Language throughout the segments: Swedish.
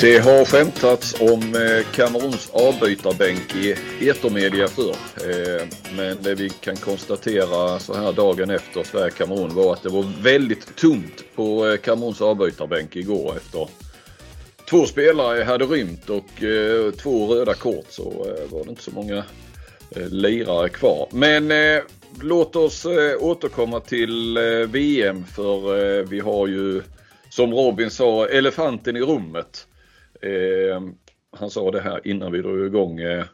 Det har skämtats om eh, Kameruns avbytarbänk i etermedia förr. Eh, men det vi kan konstatera så här dagen efter Sverige-Kamerun var att det var väldigt tomt på eh, Kameruns avbytarbänk igår efter två spelare hade rymt och två röda kort så var det inte så många lirare kvar. Men låt oss återkomma till VM för vi har ju som Robin sa elefanten i rummet. Eh, han sa det här innan vi drog igång eh,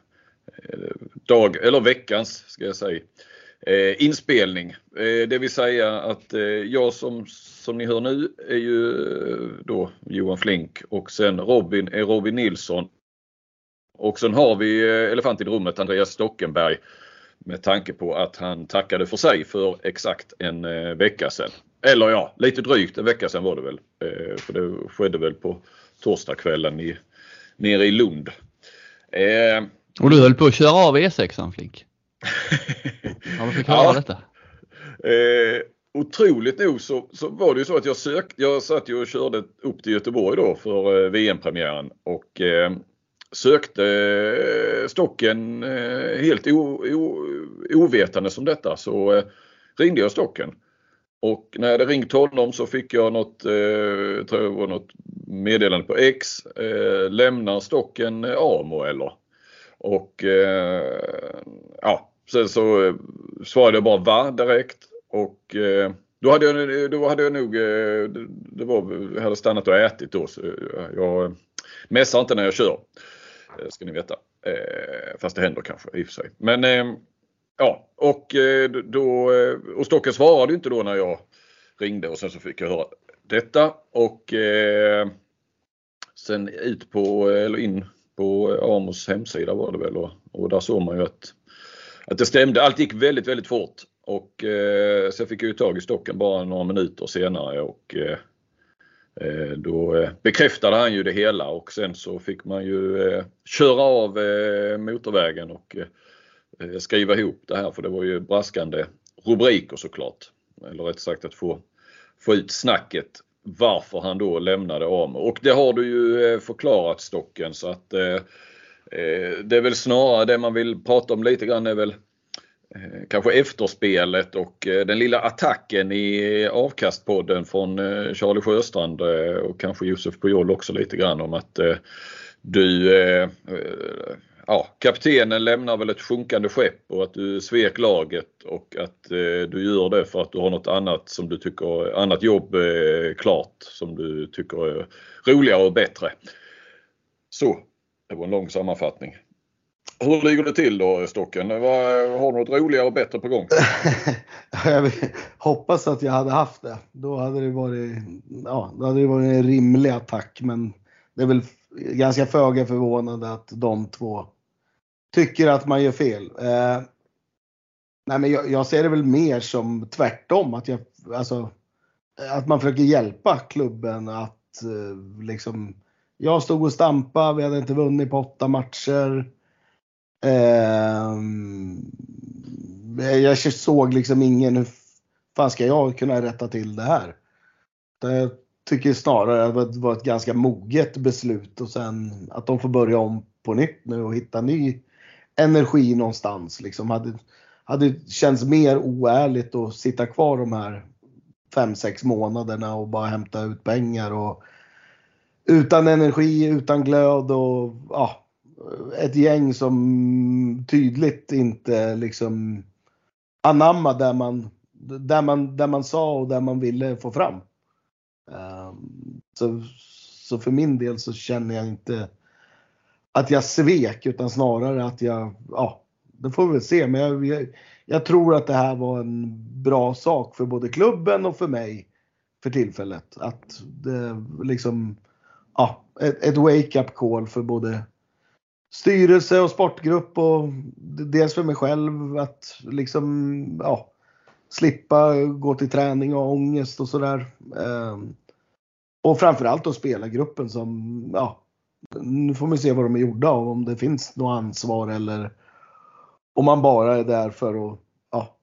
dag, eller veckans ska jag säga, eh, inspelning. Eh, det vill säga att eh, jag som, som ni hör nu är ju eh, då Johan Flink och sen Robin är Robin Nilsson. Och sen har vi elefanten i rummet Andreas Stockenberg med tanke på att han tackade för sig för exakt en vecka sedan. Eller ja, lite drygt en vecka sedan var det väl. För det skedde väl på torsdagskvällen i, nere i Lund. Eh, och du höll på att köra av E6 Flink? Har du förklarat ja. detta? Eh, otroligt nog så, så var det ju så att jag sökte, jag satt ju och körde upp till Göteborg då för eh, VM-premiären och eh, sökte eh, stocken eh, helt o, o, ovetande som detta så eh, ringde jag stocken. Och när jag hade ringt honom så fick jag något, eh, tror jag var något meddelande på X. Eh, lämnar stocken eh, Amo eller? Och eh, ja, sen så eh, svarade jag bara va direkt och eh, då hade jag, då hade jag nog, eh, det var, jag hade stannat och ätit då så jag eh, mässar inte när jag kör. Eh, ska ni veta. Fast det händer kanske i och för sig. Men Ja, och, eh, då, eh, och Stocken svarade inte då när jag ringde och sen så fick jag höra detta och eh, sen ut på, eh, eller in på Amos hemsida var det väl och, och där såg man ju att, att det stämde. Allt gick väldigt, väldigt fort och eh, sen fick jag ju tag i stocken bara några minuter senare och eh, då bekräftade han ju det hela och sen så fick man ju köra av motorvägen och Eh, skriva ihop det här för det var ju braskande rubriker såklart. Eller rätt sagt att få, få ut snacket varför han då lämnade AMO. Och det har du ju eh, förklarat Stocken så att eh, eh, det är väl snarare det man vill prata om lite grann är väl eh, kanske efterspelet och eh, den lilla attacken i avkastpodden från eh, Charlie Sjöstrand och kanske Josef Pujol också lite grann om att du ja, kaptenen lämnar väl ett sjunkande skepp och att du svek laget och att eh, du gör det för att du har något annat som du tycker, annat jobb eh, klart som du tycker är roligare och bättre. Så, det var en lång sammanfattning. Hur ligger det till då Stocken? Har du något roligare och bättre på gång? jag hoppas att jag hade haft det. Då hade det varit, ja, då hade det varit en rimlig attack men det är väl ganska föga förvånande att de två tycker att man gör fel. Eh, nej men jag, jag, ser det väl mer som tvärtom. Att, jag, alltså, att man försöker hjälpa klubben att eh, liksom. Jag stod och stampade, vi hade inte vunnit på åtta matcher. Eh, jag såg liksom ingen, hur fan ska jag kunna rätta till det här? Jag tycker snarare att det var ett ganska moget beslut och sen att de får börja om på nytt nu och hitta ny energi någonstans. Liksom hade, hade känts mer oärligt att sitta kvar de här 5-6 månaderna och bara hämta ut pengar och utan energi, utan glöd och ja, ett gäng som tydligt inte liksom anamma där man, där man, där man sa och där man ville få fram. Um, så, så för min del så känner jag inte att jag svek utan snarare att jag, ja, det får vi väl se. Men jag, jag, jag, tror att det här var en bra sak för både klubben och för mig för tillfället. Att det liksom, ja, ett, ett wake-up call för både styrelse och sportgrupp och dels för mig själv att liksom, ja, slippa gå till träning och ångest och sådär. Ehm, och framförallt då spelargruppen som, ja, nu får man se vad de är gjorda av, om det finns något ansvar eller om man bara är där för att, ja,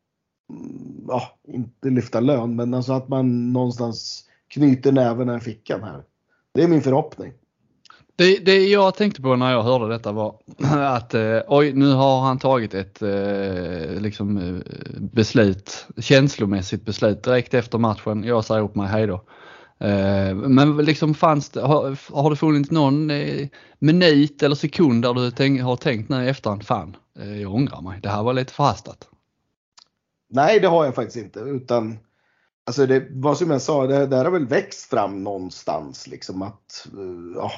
mm, ja inte lyfta lön, men alltså att man någonstans knyter näven i fickan här. Det är min förhoppning. Det, det jag tänkte på när jag hörde detta var att eh, oj, nu har han tagit ett eh, liksom, eh, beslut, känslomässigt beslut direkt efter matchen. Jag säger upp mig, hejdå. Eh, Eh, men liksom fanns det, har, har det funnits någon eh, minut eller sekund där du tänk, har tänkt nu i efterhand, fan, eh, jag ångrar mig, det här var lite förhastat? Nej, det har jag faktiskt inte. Utan alltså det var som jag sa, det, det här har väl växt fram någonstans. Liksom att, ja,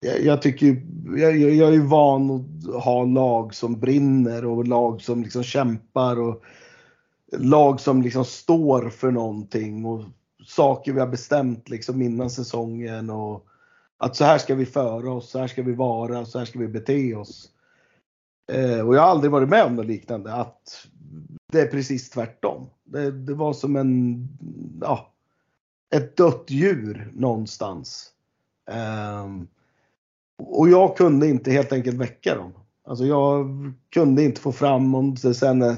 jag, jag tycker jag, jag, är van att ha lag som brinner och lag som liksom kämpar och lag som liksom står för någonting och saker vi har bestämt liksom innan säsongen och att så här ska vi föra oss, så här ska vi vara, så här ska vi bete oss. Eh, och jag har aldrig varit med om något liknande, att det är precis tvärtom. Det, det var som en, ja, ett dött djur någonstans. Eh, och jag kunde inte helt enkelt väcka dem. Alltså jag kunde inte få fram om det sen är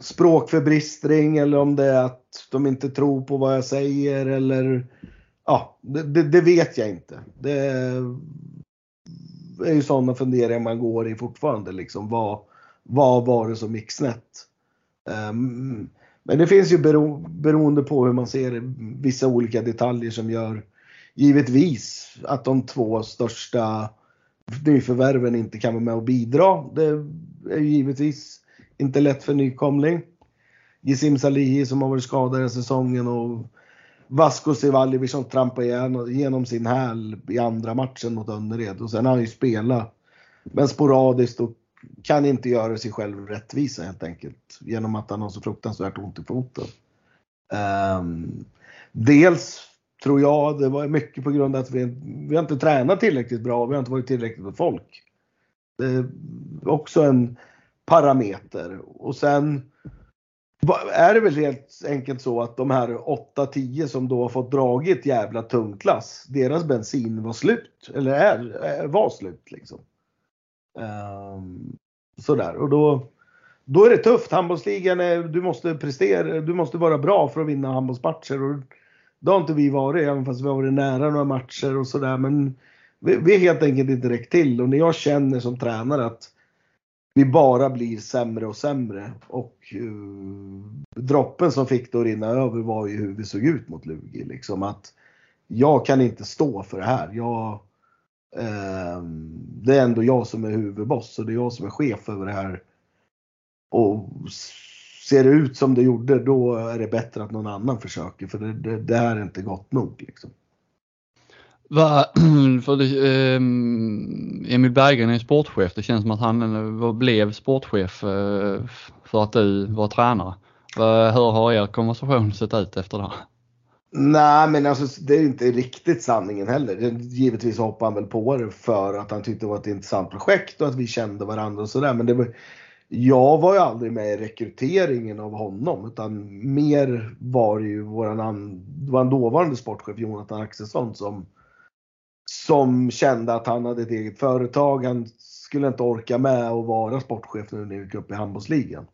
språkförbristring eller om det är att de inte tror på vad jag säger eller ja, det, det, vet jag inte. Det är ju sådana funderingar man går i fortfarande liksom. Vad, vad var det som gick snett? Um, men det finns ju bero, beroende på hur man ser vissa olika detaljer som gör givetvis att de två största nyförvärven inte kan vara med och bidra. Det är givetvis inte lätt för nykomling. Gissim Salihi som har varit skadad i säsongen och Vasco Sivaljevic som trampade igenom sin häl i andra matchen mot Önnered. Och sen har han ju spelat, men sporadiskt och kan inte göra sig själv rättvisa helt enkelt. Genom att han har så fruktansvärt ont i foten. Um, dels tror jag det var mycket på grund av att vi, vi har inte tränat tillräckligt bra. Vi har inte varit tillräckligt med folk. Det är också en parameter. Och sen är det väl helt enkelt så att de här 8-10 som då har fått dragit jävla tungt klass, deras bensin var slut. Eller är, var slut liksom. Um, sådär och då, då är det tufft. Handbollsligan är, du måste prestera, du måste vara bra för att vinna handbollsmatcher. Och det har inte vi varit, även fast vi har varit nära några matcher och sådär. Men vi, vi har helt enkelt inte räckt till. Och när jag känner som tränare att vi bara blir sämre och sämre. Och uh, droppen som fick det att rinna över var ju hur vi såg ut mot Lugi. Liksom att jag kan inte stå för det här. Jag, uh, det är ändå jag som är huvudboss och det är jag som är chef över det här. Och ser det ut som det gjorde då är det bättre att någon annan försöker för det, det, det här är inte gott nog. Liksom. Va, för det, eh, Emil Berggren är sportchef. Det känns som att han blev sportchef eh, för att du var tränare. Va, hur har er konversation sett ut efter det? Nej, men alltså, det är inte riktigt sanningen heller. Givetvis hoppade han väl på det för att han tyckte det var ett intressant projekt och att vi kände varandra och sådär. Men det var, jag var ju aldrig med i rekryteringen av honom utan mer var det ju våran, våran dåvarande sportchef Jonathan Axelsson som, som kände att han hade ett eget företag. Han skulle inte orka med att vara sportchef nu när vi gick upp i handbollsligan.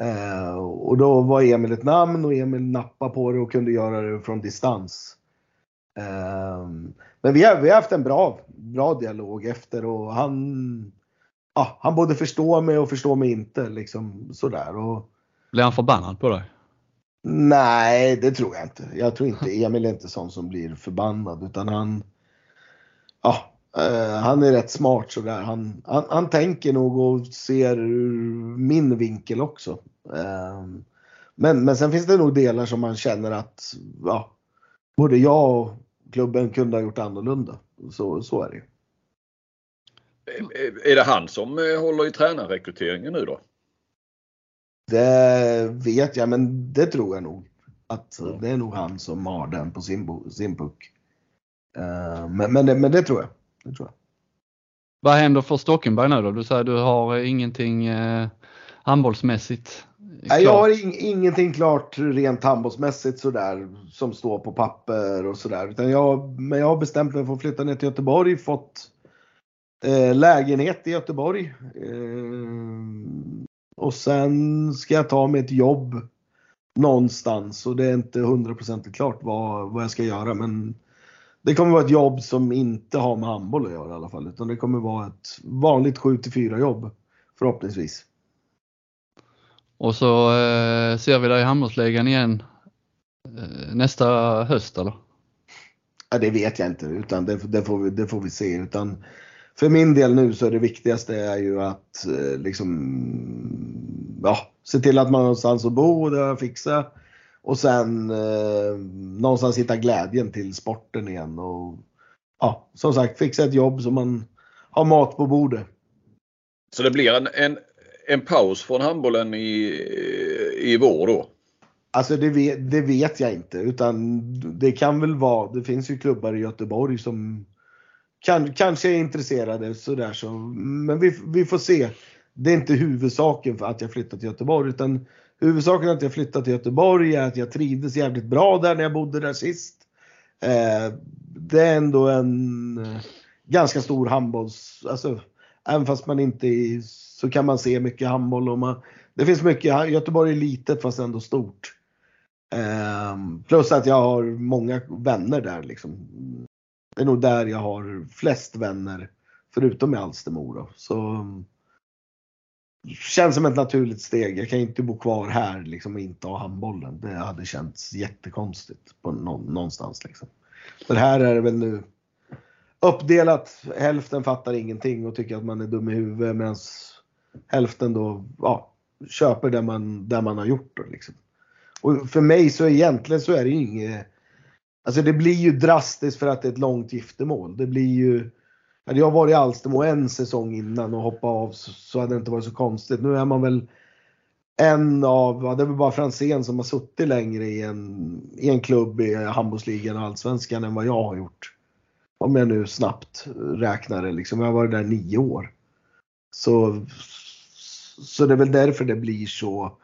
Eh, och då var Emil ett namn och Emil nappade på det och kunde göra det från distans. Eh, men vi har, vi har haft en bra, bra dialog efter och han ja, han både förstår mig och förstår mig inte. Liksom sådär. Och, Blir han förbannad på dig? Nej, det tror jag inte. Jag tror inte Emil är inte sån som blir förbannad utan han Ja, eh, han är rätt smart sådär. Han, han, han tänker nog och ser ur min vinkel också. Eh, men, men sen finns det nog delar som man känner att ja, både jag och klubben kunde ha gjort annorlunda. Så, så är det ju. Är det han som eh, håller i tränarrekryteringen nu då? Det vet jag, men det tror jag nog. Att det är nog han som har den på sin, sin puck. Uh, men, men, det, men det tror jag. Det tror jag. Vad händer för Stockenberg nu då? Du säger du har ingenting eh, handbollsmässigt klart. Jag har in, ingenting klart rent handbollsmässigt sådär som står på papper och sådär. jag, men jag har bestämt mig för att flytta ner till Göteborg, fått Eh, lägenhet i Göteborg. Eh, och sen ska jag ta mig ett jobb någonstans och det är inte hundraprocentigt klart vad, vad jag ska göra men det kommer vara ett jobb som inte har med handboll att göra i alla fall. Utan det kommer vara ett vanligt 7 4 jobb. Förhoppningsvis. Och så eh, ser vi dig i handbollsligan igen eh, nästa höst eller? Ja, det vet jag inte, utan det, det, får vi, det får vi se. Utan för min del nu så är det viktigaste är ju att eh, liksom, ja, se till att man har någonstans att bo, det har jag fixat. Och sen eh, någonstans hitta glädjen till sporten igen. Och ja, som sagt, fixa ett jobb så man har mat på bordet. Så det blir en, en, en paus från handbollen i, i vår då? Alltså det vet, det vet jag inte utan det kan väl vara, det finns ju klubbar i Göteborg som kan, kanske är intresserade sådär så, men vi, vi får se. Det är inte huvudsaken för att jag flyttat till Göteborg utan huvudsaken att jag flyttat till Göteborg är att jag trivdes jävligt bra där när jag bodde där sist. Eh, det är ändå en eh, ganska stor handbolls, alltså även fast man inte är, så kan man se mycket handboll och man, det finns mycket, Göteborg är litet fast ändå stort. Eh, plus att jag har många vänner där liksom. Det är nog där jag har flest vänner förutom i Alstermo. Så känns som ett naturligt steg. Jag kan inte bo kvar här liksom, och inte ha handbollen. Det hade känts jättekonstigt på någonstans. Liksom. Men här är det väl nu uppdelat. Hälften fattar ingenting och tycker att man är dum i huvudet medan hälften då ja, köper det man, det man har gjort. Då, liksom. Och för mig så egentligen så är det ju inget Alltså det blir ju drastiskt för att det är ett långt giftermål. Det blir ju hade jag varit i Alstermo en säsong innan och hoppat av så hade det inte varit så konstigt. Nu är man väl en av, det är väl bara Franzén som har suttit längre i en, i en klubb i handbollsligan och allsvenskan än vad jag har gjort. Om jag nu snabbt räknar det liksom. Jag har varit där nio år. Så, så det är väl därför det blir så.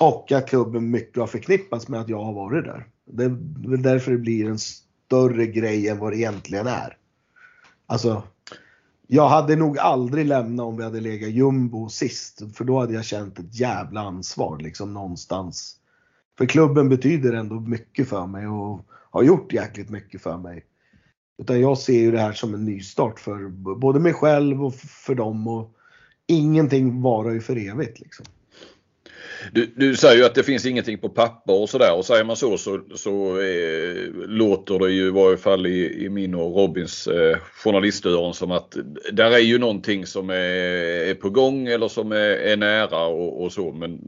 Och att klubben mycket har förknippats med att jag har varit där. Det är väl därför det blir en större grej än vad det egentligen är. Alltså, jag hade nog aldrig lämnat om vi hade legat jumbo sist. För då hade jag känt ett jävla ansvar liksom någonstans. För klubben betyder ändå mycket för mig och har gjort jäkligt mycket för mig. Utan jag ser ju det här som en nystart för både mig själv och för dem. Och ingenting varar ju för evigt liksom. Du, du säger ju att det finns ingenting på papper och sådär och säger man så så, så eh, låter det ju i varje fall i, i min och Robins eh, journalistöron som att där är ju någonting som är, är på gång eller som är, är nära och, och, så men,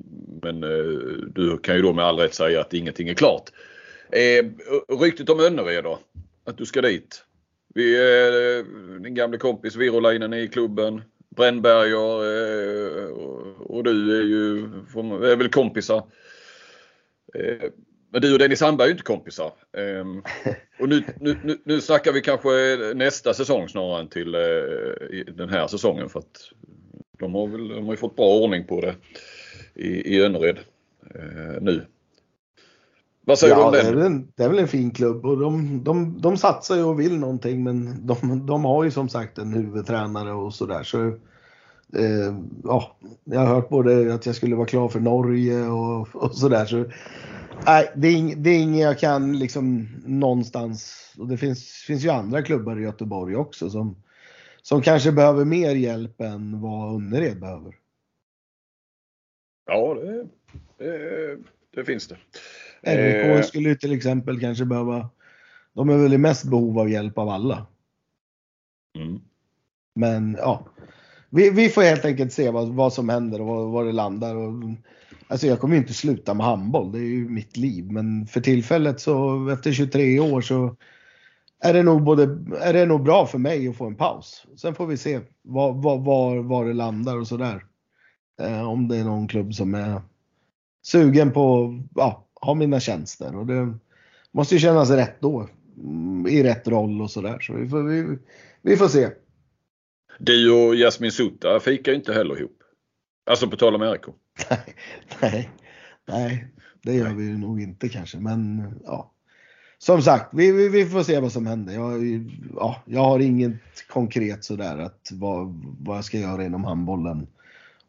men eh, du kan ju då med all rätt säga att ingenting är klart. Eh, ryktet om Önnered då? Att du ska dit? Vi, eh, din gamle kompis Virolainen är i klubben. Brännberger eh, och du är ju är väl kompisar. Eh, men du och Dennis Sandberg är ju inte kompisar. Ehm, och nu, nu, nu, nu snackar vi kanske nästa säsong snarare än till eh, den här säsongen för att de har, väl, de har ju fått bra ordning på det i, i Önnered nu. Vad säger ja, du om det? Är en, det är väl en fin klubb och de, de, de satsar ju och vill någonting men de, de har ju som sagt en huvudtränare och sådär. Så, eh, ja, jag har hört både att jag skulle vara klar för Norge och, och sådär. Så, nej, det är, det är inget jag kan liksom någonstans. Och det finns, finns ju andra klubbar i Göteborg också som, som kanske behöver mer hjälp än vad Önnered behöver. Ja, det, det, det finns det. RIK eh. skulle till exempel kanske behöva, de är väl i mest behov av hjälp av alla. Mm. Men ja, vi, vi, får helt enkelt se vad, vad som händer och vad, vad det landar. Och, alltså jag kommer ju inte sluta med handboll, det är ju mitt liv. Men för tillfället så efter 23 år så är det nog, både, är det nog bra för mig att få en paus. Sen får vi se var, var, var, var det landar och sådär. Eh, om det är någon klubb som är sugen på, ja, ha mina tjänster. Och det måste ju kännas rätt då. I rätt roll och sådär. Så vi får, vi, vi får se. Du och Jasmin Sutta fikar inte heller ihop. Alltså på tal om RIK. nej, nej, nej, det gör vi nog inte kanske. Men ja. Som sagt, vi, vi, vi får se vad som händer. Jag, ja, jag har inget konkret sådär att vad, vad jag ska göra inom handbollen.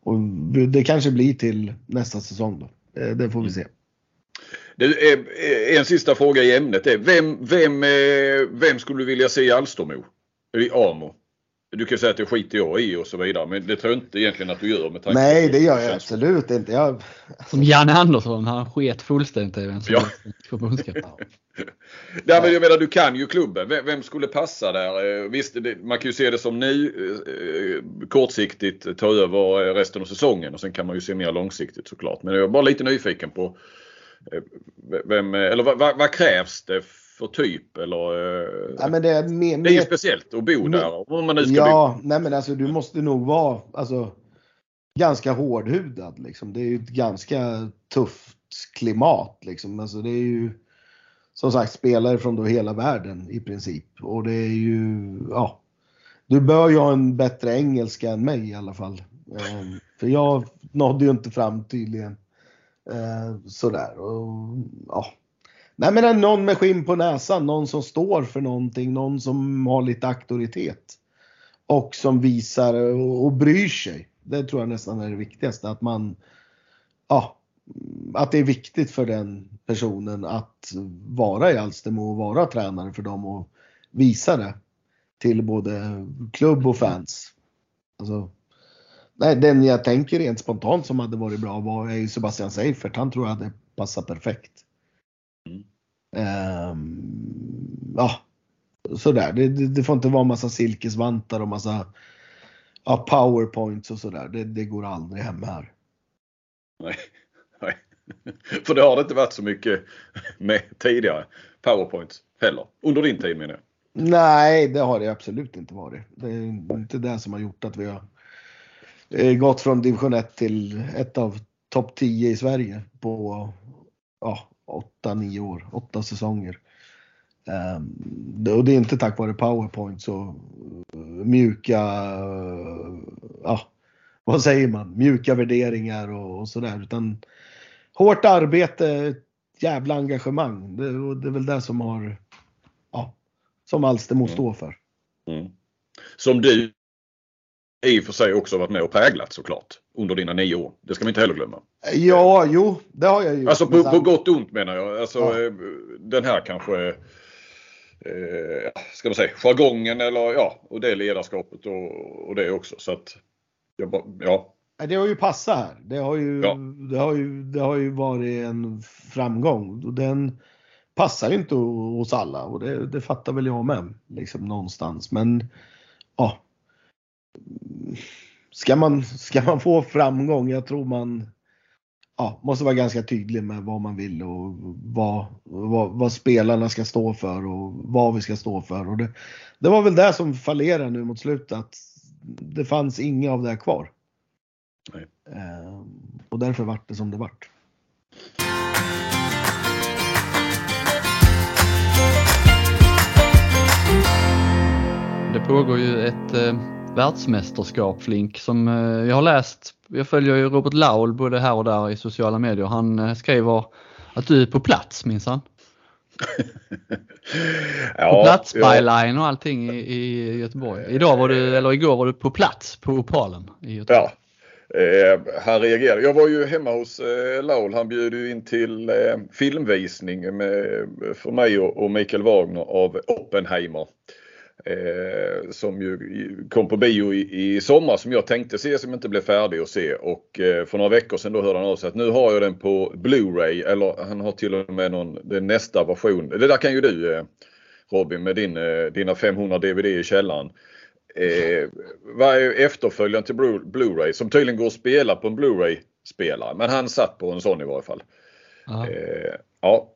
Och det kanske blir till nästa säsong då. Det får vi se. Det är, en sista fråga i ämnet är vem, vem, vem skulle du vilja se i Alstermo? I Amo? Du kan säga att det skiter jag i och så vidare men det tror jag inte egentligen att du gör med tanke Nej det gör jag absolut inte. Jag... Som Janne Andersson, han sket fullständigt i vem som ja. förbundskapten. Nej men jag menar du kan ju klubben. Vem, vem skulle passa där? Eh, visst det, man kan ju se det som nu eh, kortsiktigt ta över eh, resten av säsongen och sen kan man ju se mer långsiktigt såklart. Men jag är bara lite nyfiken på vem, eller vad, vad, vad krävs det för typ? Eller, ja, men det, är mer, det är ju speciellt att bo där. Om man nu ska ja, bo. nej men alltså du måste nog vara alltså, ganska hårdhudad. Liksom. Det är ju ett ganska tufft klimat. Liksom. Alltså, det är ju som sagt spelare från då hela världen i princip. Och det är ju, ja. Du bör ju ha en bättre engelska än mig i alla fall. Um, för jag nådde ju inte fram tydligen. Uh, sådär. Och, ja. Nej men någon med skinn på näsan, någon som står för någonting, någon som har lite auktoritet. Och som visar och, och bryr sig. Det tror jag nästan är det viktigaste. Att man, ja, att det är viktigt för den personen att vara i Alstermo och vara tränare för dem och visa det till både klubb och fans. Alltså, nej, den jag tänker rent spontant som hade varit bra var Sebastian Seifert. Han tror jag hade passat perfekt. Um, ja, sådär. Det, det, det, får inte vara massa silkesvantar och massa ja, powerpoints och sådär. Det, det går aldrig hem här. Nej. Nej. För det har det inte varit så mycket med tidigare. Powerpoints heller. Under din tid menar jag. Nej, det har det absolut inte varit. Det är inte det som har gjort att vi har eh, gått från division 1 till ett av topp 10 i Sverige på ja, 8-9 år, 8 säsonger. Um, och det är inte tack vare powerpoints och mjuka, ja, vad säger man, mjuka värderingar och, och sådär. Utan hårt arbete, jävla engagemang. Det, det är väl det som har, ja, som Alstermo mm. står för. Mm. Som du i och för sig också varit med och präglat såklart under dina nio år. Det ska man inte heller glömma. Ja, jo, det har jag ju. Alltså på, på gott och ont menar jag. Alltså ja. Eh, den här kanske eh, ska man säga, jargongen eller ja, och det ledarskapet och, och det också. Så att, ja, det har ju passat här. Det har ju, ja. det har ju, det har ju varit en framgång. Den passar ju inte hos alla och det, det fattar väl jag med. Liksom någonstans. Men ja. Ska man, ska man få framgång, jag tror man ja, måste vara ganska tydlig med vad man vill och vad, vad, vad, spelarna ska stå för och vad vi ska stå för. Och det, det var väl det som fallerade nu mot slutet. Att det fanns inga av det kvar. Nej. Eh, och därför vart det som det vart. Det pågår ju ett eh, världsmästerskap Flink som eh, jag har läst. Jag följer ju Robert Laul både här och där i sociala medier. Han eh, skriver att du är på plats minsann. ja, på plats byline och allting i, i Göteborg. Idag var du, eller igår var du på plats på Opalen i Göteborg. Ja, Eh, han reagerade. Jag var ju hemma hos eh, Laul. Han bjöd in till eh, filmvisning med, för mig och, och Mikael Wagner av Oppenheimer. Eh, som ju kom på bio i, i sommar som jag tänkte se som inte blev färdig att se och eh, för några veckor sedan då hörde han av sig att nu har jag den på Blu-ray eller han har till och med någon, den nästa version. Det där kan ju du eh, Robin med din, eh, dina 500 DVD i källaren. Eh, vad är efterföljaren till Blu-ray som tydligen går att spela på en Blu-ray spelare. Men han satt på en sån i varje fall. Eh, ja.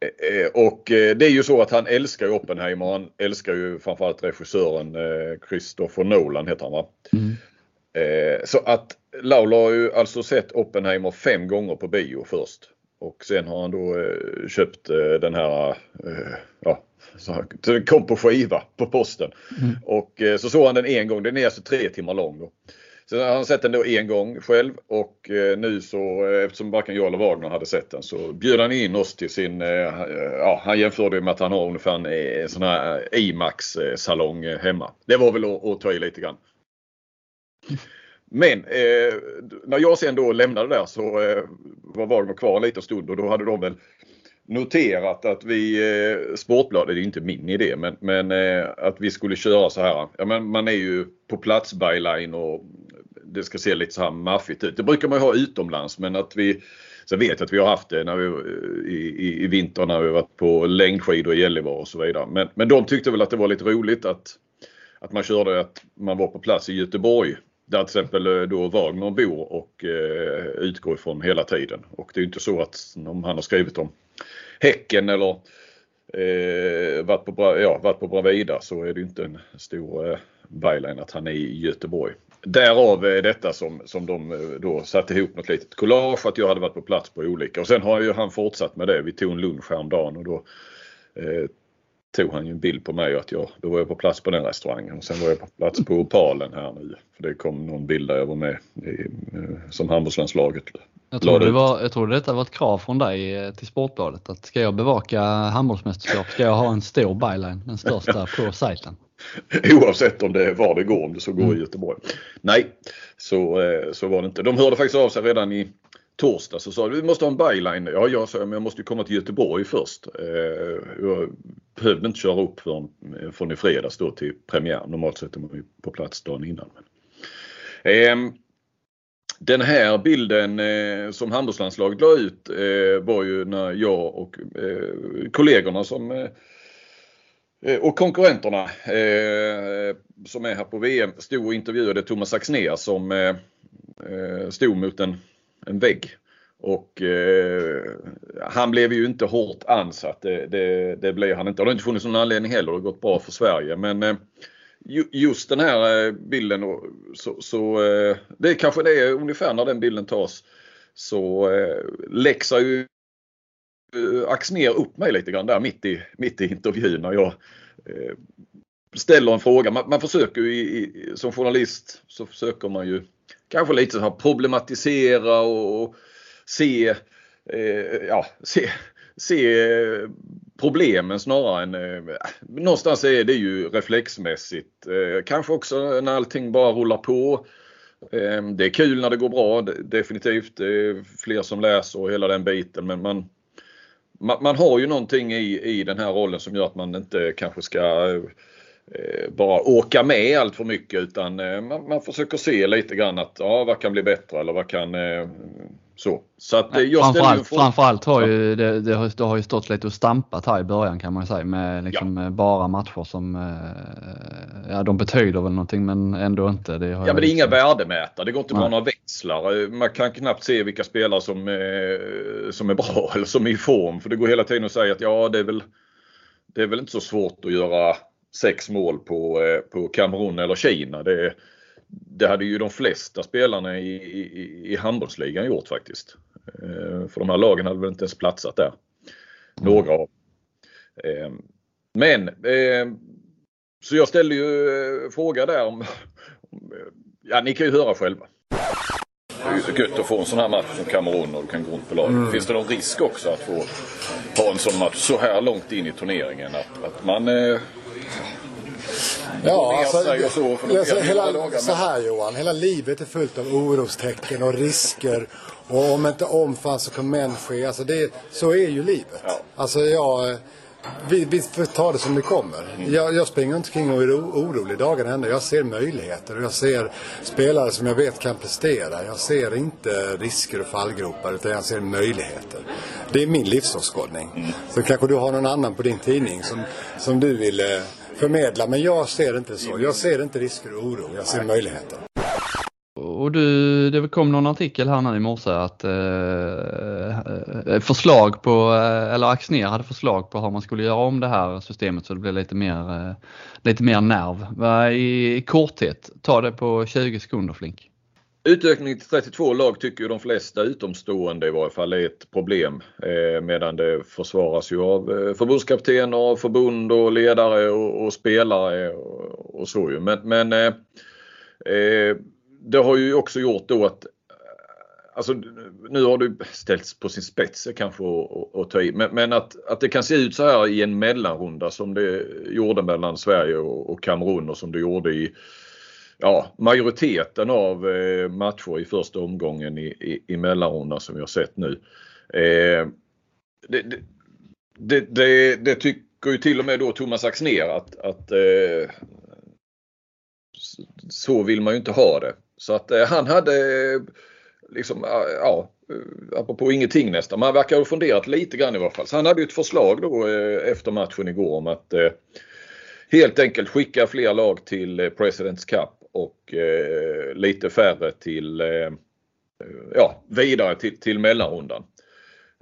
Eh, och eh, det är ju så att han älskar ju Oppenheimer. Han älskar ju framförallt regissören eh, Christopher Nolan heter han va? Mm. Eh, så att Laula har ju alltså sett Oppenheimer fem gånger på bio först. Och sen har han då eh, köpt eh, den här, eh, ja, så den kom på skiva på posten. Mm. Och eh, så såg han den en gång, den är alltså tre timmar lång. Då. Så han har sett den då en gång själv och eh, nu så eh, eftersom varken jag eller Wagner hade sett den så bjöd han in oss till sin, eh, ja han jämförde med att han har ungefär en, sån här IMAX salong hemma. Det var väl att, att ta i lite grann. Men eh, när jag sen då lämnade där så eh, var Wagner kvar en liten stund och då hade de väl noterat att vi, eh, Sportbladet, det är inte min idé, men, men eh, att vi skulle köra så här. Ja, men man är ju på plats byline och det ska se lite så här maffigt ut. Det brukar man ju ha utomlands men att vi Sen vet jag att vi har haft det när vi, i, i, i vinter när vi varit på längdskidor i Gällivare och så vidare. Men, men de tyckte väl att det var lite roligt att, att man körde att man var på plats i Göteborg. Där till exempel eh, då Wagner bor och eh, utgår ifrån hela tiden. Och det är inte så att om han har skrivit om Häcken eller eh, varit, på, ja, varit på Bravida så är det inte en stor eh, byline att han är i Göteborg. Därav är detta som, som de eh, då satte ihop något litet collage att jag hade varit på plats på olika och sen har ju han fortsatt med det. Vi tog en lunch häromdagen och då eh, tog han ju en bild på mig och att jag, då var jag på plats på den restaurangen och sen var jag på plats på Opalen här nu. För det kom någon bild där jag var med i, eh, som handbollslandslaget jag tror, det var, jag tror detta var ett krav från dig eh, till Sportbladet att ska jag bevaka handbollsmästerskap ska jag ha en stor byline, den största på sajten. Oavsett om det är var det går, om det så går mm. i Göteborg. Nej, så, eh, så var det inte. De hörde faktiskt av sig redan i torsdag så sa du vi måste ha en byline. Ja, jag sa men jag måste komma till Göteborg först. Eh, jag behövde inte köra upp från, eh, från i fredags då till premiär. Normalt sett är man ju på plats dagen innan. Men. Ehm, den här bilden eh, som handbollslandslaget la ut eh, var ju när jag och eh, kollegorna som eh, eh och konkurrenterna eh, som är här på VM stod och intervjuade Thomas Axnér som eh, stod mot en, en vägg. Och eh, han blev ju inte hårt ansatt. Det, det, det blev han inte. Det har inte funnits någon anledning heller. Det har gått bra för Sverige. Men eh, just den här eh, bilden så, så eh, det är kanske det är ungefär när den bilden tas så eh, läxar ju Axner upp mig lite grann där mitt i, mitt i intervjun när jag ställer en fråga. Man, man försöker ju i, som journalist så försöker man ju kanske lite så här problematisera och, se, eh, ja, se, se problemen snarare än... Eh, någonstans är det ju reflexmässigt. Eh, kanske också när allting bara rullar på. Eh, det är kul när det går bra, definitivt. Det är fler som läser och hela den biten men man, man, man har ju någonting i, i den här rollen som gör att man inte kanske ska eh, bara åka med allt för mycket utan eh, man, man, försöker se lite grann att ja, vad kan bli bättre eller vad kan eh, så. så att, Nej, jag framförallt, framförallt har ju det, det, har, det har ju stått lite och stampat här i början kan man säga med liksom ja. bara matcher som ja de betyder väl någonting men ändå inte. Det har ja men det är inga värdemätare. Det går inte att dra några växlar. Man kan knappt se vilka spelare som, som är bra eller som är i form för det går hela tiden att säga att ja det är väl det är väl inte så svårt att göra sex mål på, eh, på Kamerun eller Kina. Det, det hade ju de flesta spelarna i, i, i handbollsligan gjort faktiskt. Eh, för de här lagen hade väl inte ens platsat där. Några av eh, Men så jag ställde ju fråga där om, ja ni kan ju höra själva. Det är ju så gött att få en sån här match som Kamerun och du kan gå runt på laget. Mm. Finns det någon risk också att få ha en sån match så här långt in i turneringen? Att, att man Ja, alltså, så, alltså, hela, så här Johan, hela livet är fullt av orostecken och risker. Och om inte omfall så kommer män ske. Alltså det, så är ju livet. Ja. Alltså jag, vi, vi får ta det som det kommer. Mm. Jag, jag springer inte kring och är orolig dagen ända. Jag ser möjligheter och jag ser spelare som jag vet kan prestera. Jag ser inte risker och fallgropar utan jag ser möjligheter. Det är min livsåskådning. Mm. Så kanske du har någon annan på din tidning som, som du vill eh, förmedla. Men jag ser inte så. Jag ser inte risker och oro. Jag ser möjligheter. Och du, det kom någon artikel här nu i morse att eh, eh, eh förslag på, eh, eller Axner hade förslag på hur man skulle göra om det här systemet så det blir lite mer, eh, lite mer nerv. I, I korthet, ta det på 20 sekunder Flink. Utökning till 32 lag tycker ju de flesta utomstående i varje fall är ett problem. Eh, medan det försvaras ju av eh, förbundskaptener, förbund och ledare och, och spelare och, och, så ju. Men, men eh, eh det har ju också gjort då att eh, Alltså, nu har det ställts på sin spets kanske att ta i. Men, men, att, att det kan se ut så här i en mellanrunda som det gjorde mellan Sverige och, och Kamerun och som det gjorde i ja, majoriteten av eh, matcher i första omgången i, i, i mellanrundan som vi har sett nu. Eh, det, det, det, det, det, tycker ju till och med då Thomas Axner att, att eh, så vill man ju inte ha det. Så att eh, han hade eh, liksom, ja, eh, apropå ingenting nästan, men han verkar ha funderat lite grann i varje fall. Så han hade ju ett förslag då efter matchen igår om att helt enkelt skicka fler lag till Presidents Cup och lite färre till ja, vidare till, till mellanrundan.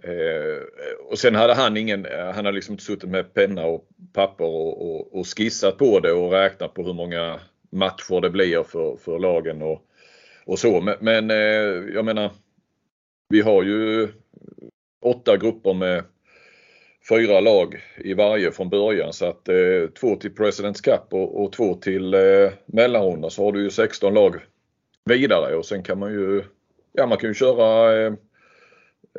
Eh, och sen hade han ingen, han hade liksom inte suttit med penna och papper och, och, och, skissat på det och räknat på hur många matcher det blir för, för lagen och, och så. Men, men eh, jag menar, vi har ju åtta grupper med fyra lag i varje från början så att eh, två till Presidents Cup och, och två till eh, mellanrundan så har du ju 16 lag vidare och sen kan man ju ja man kan ju köra eh,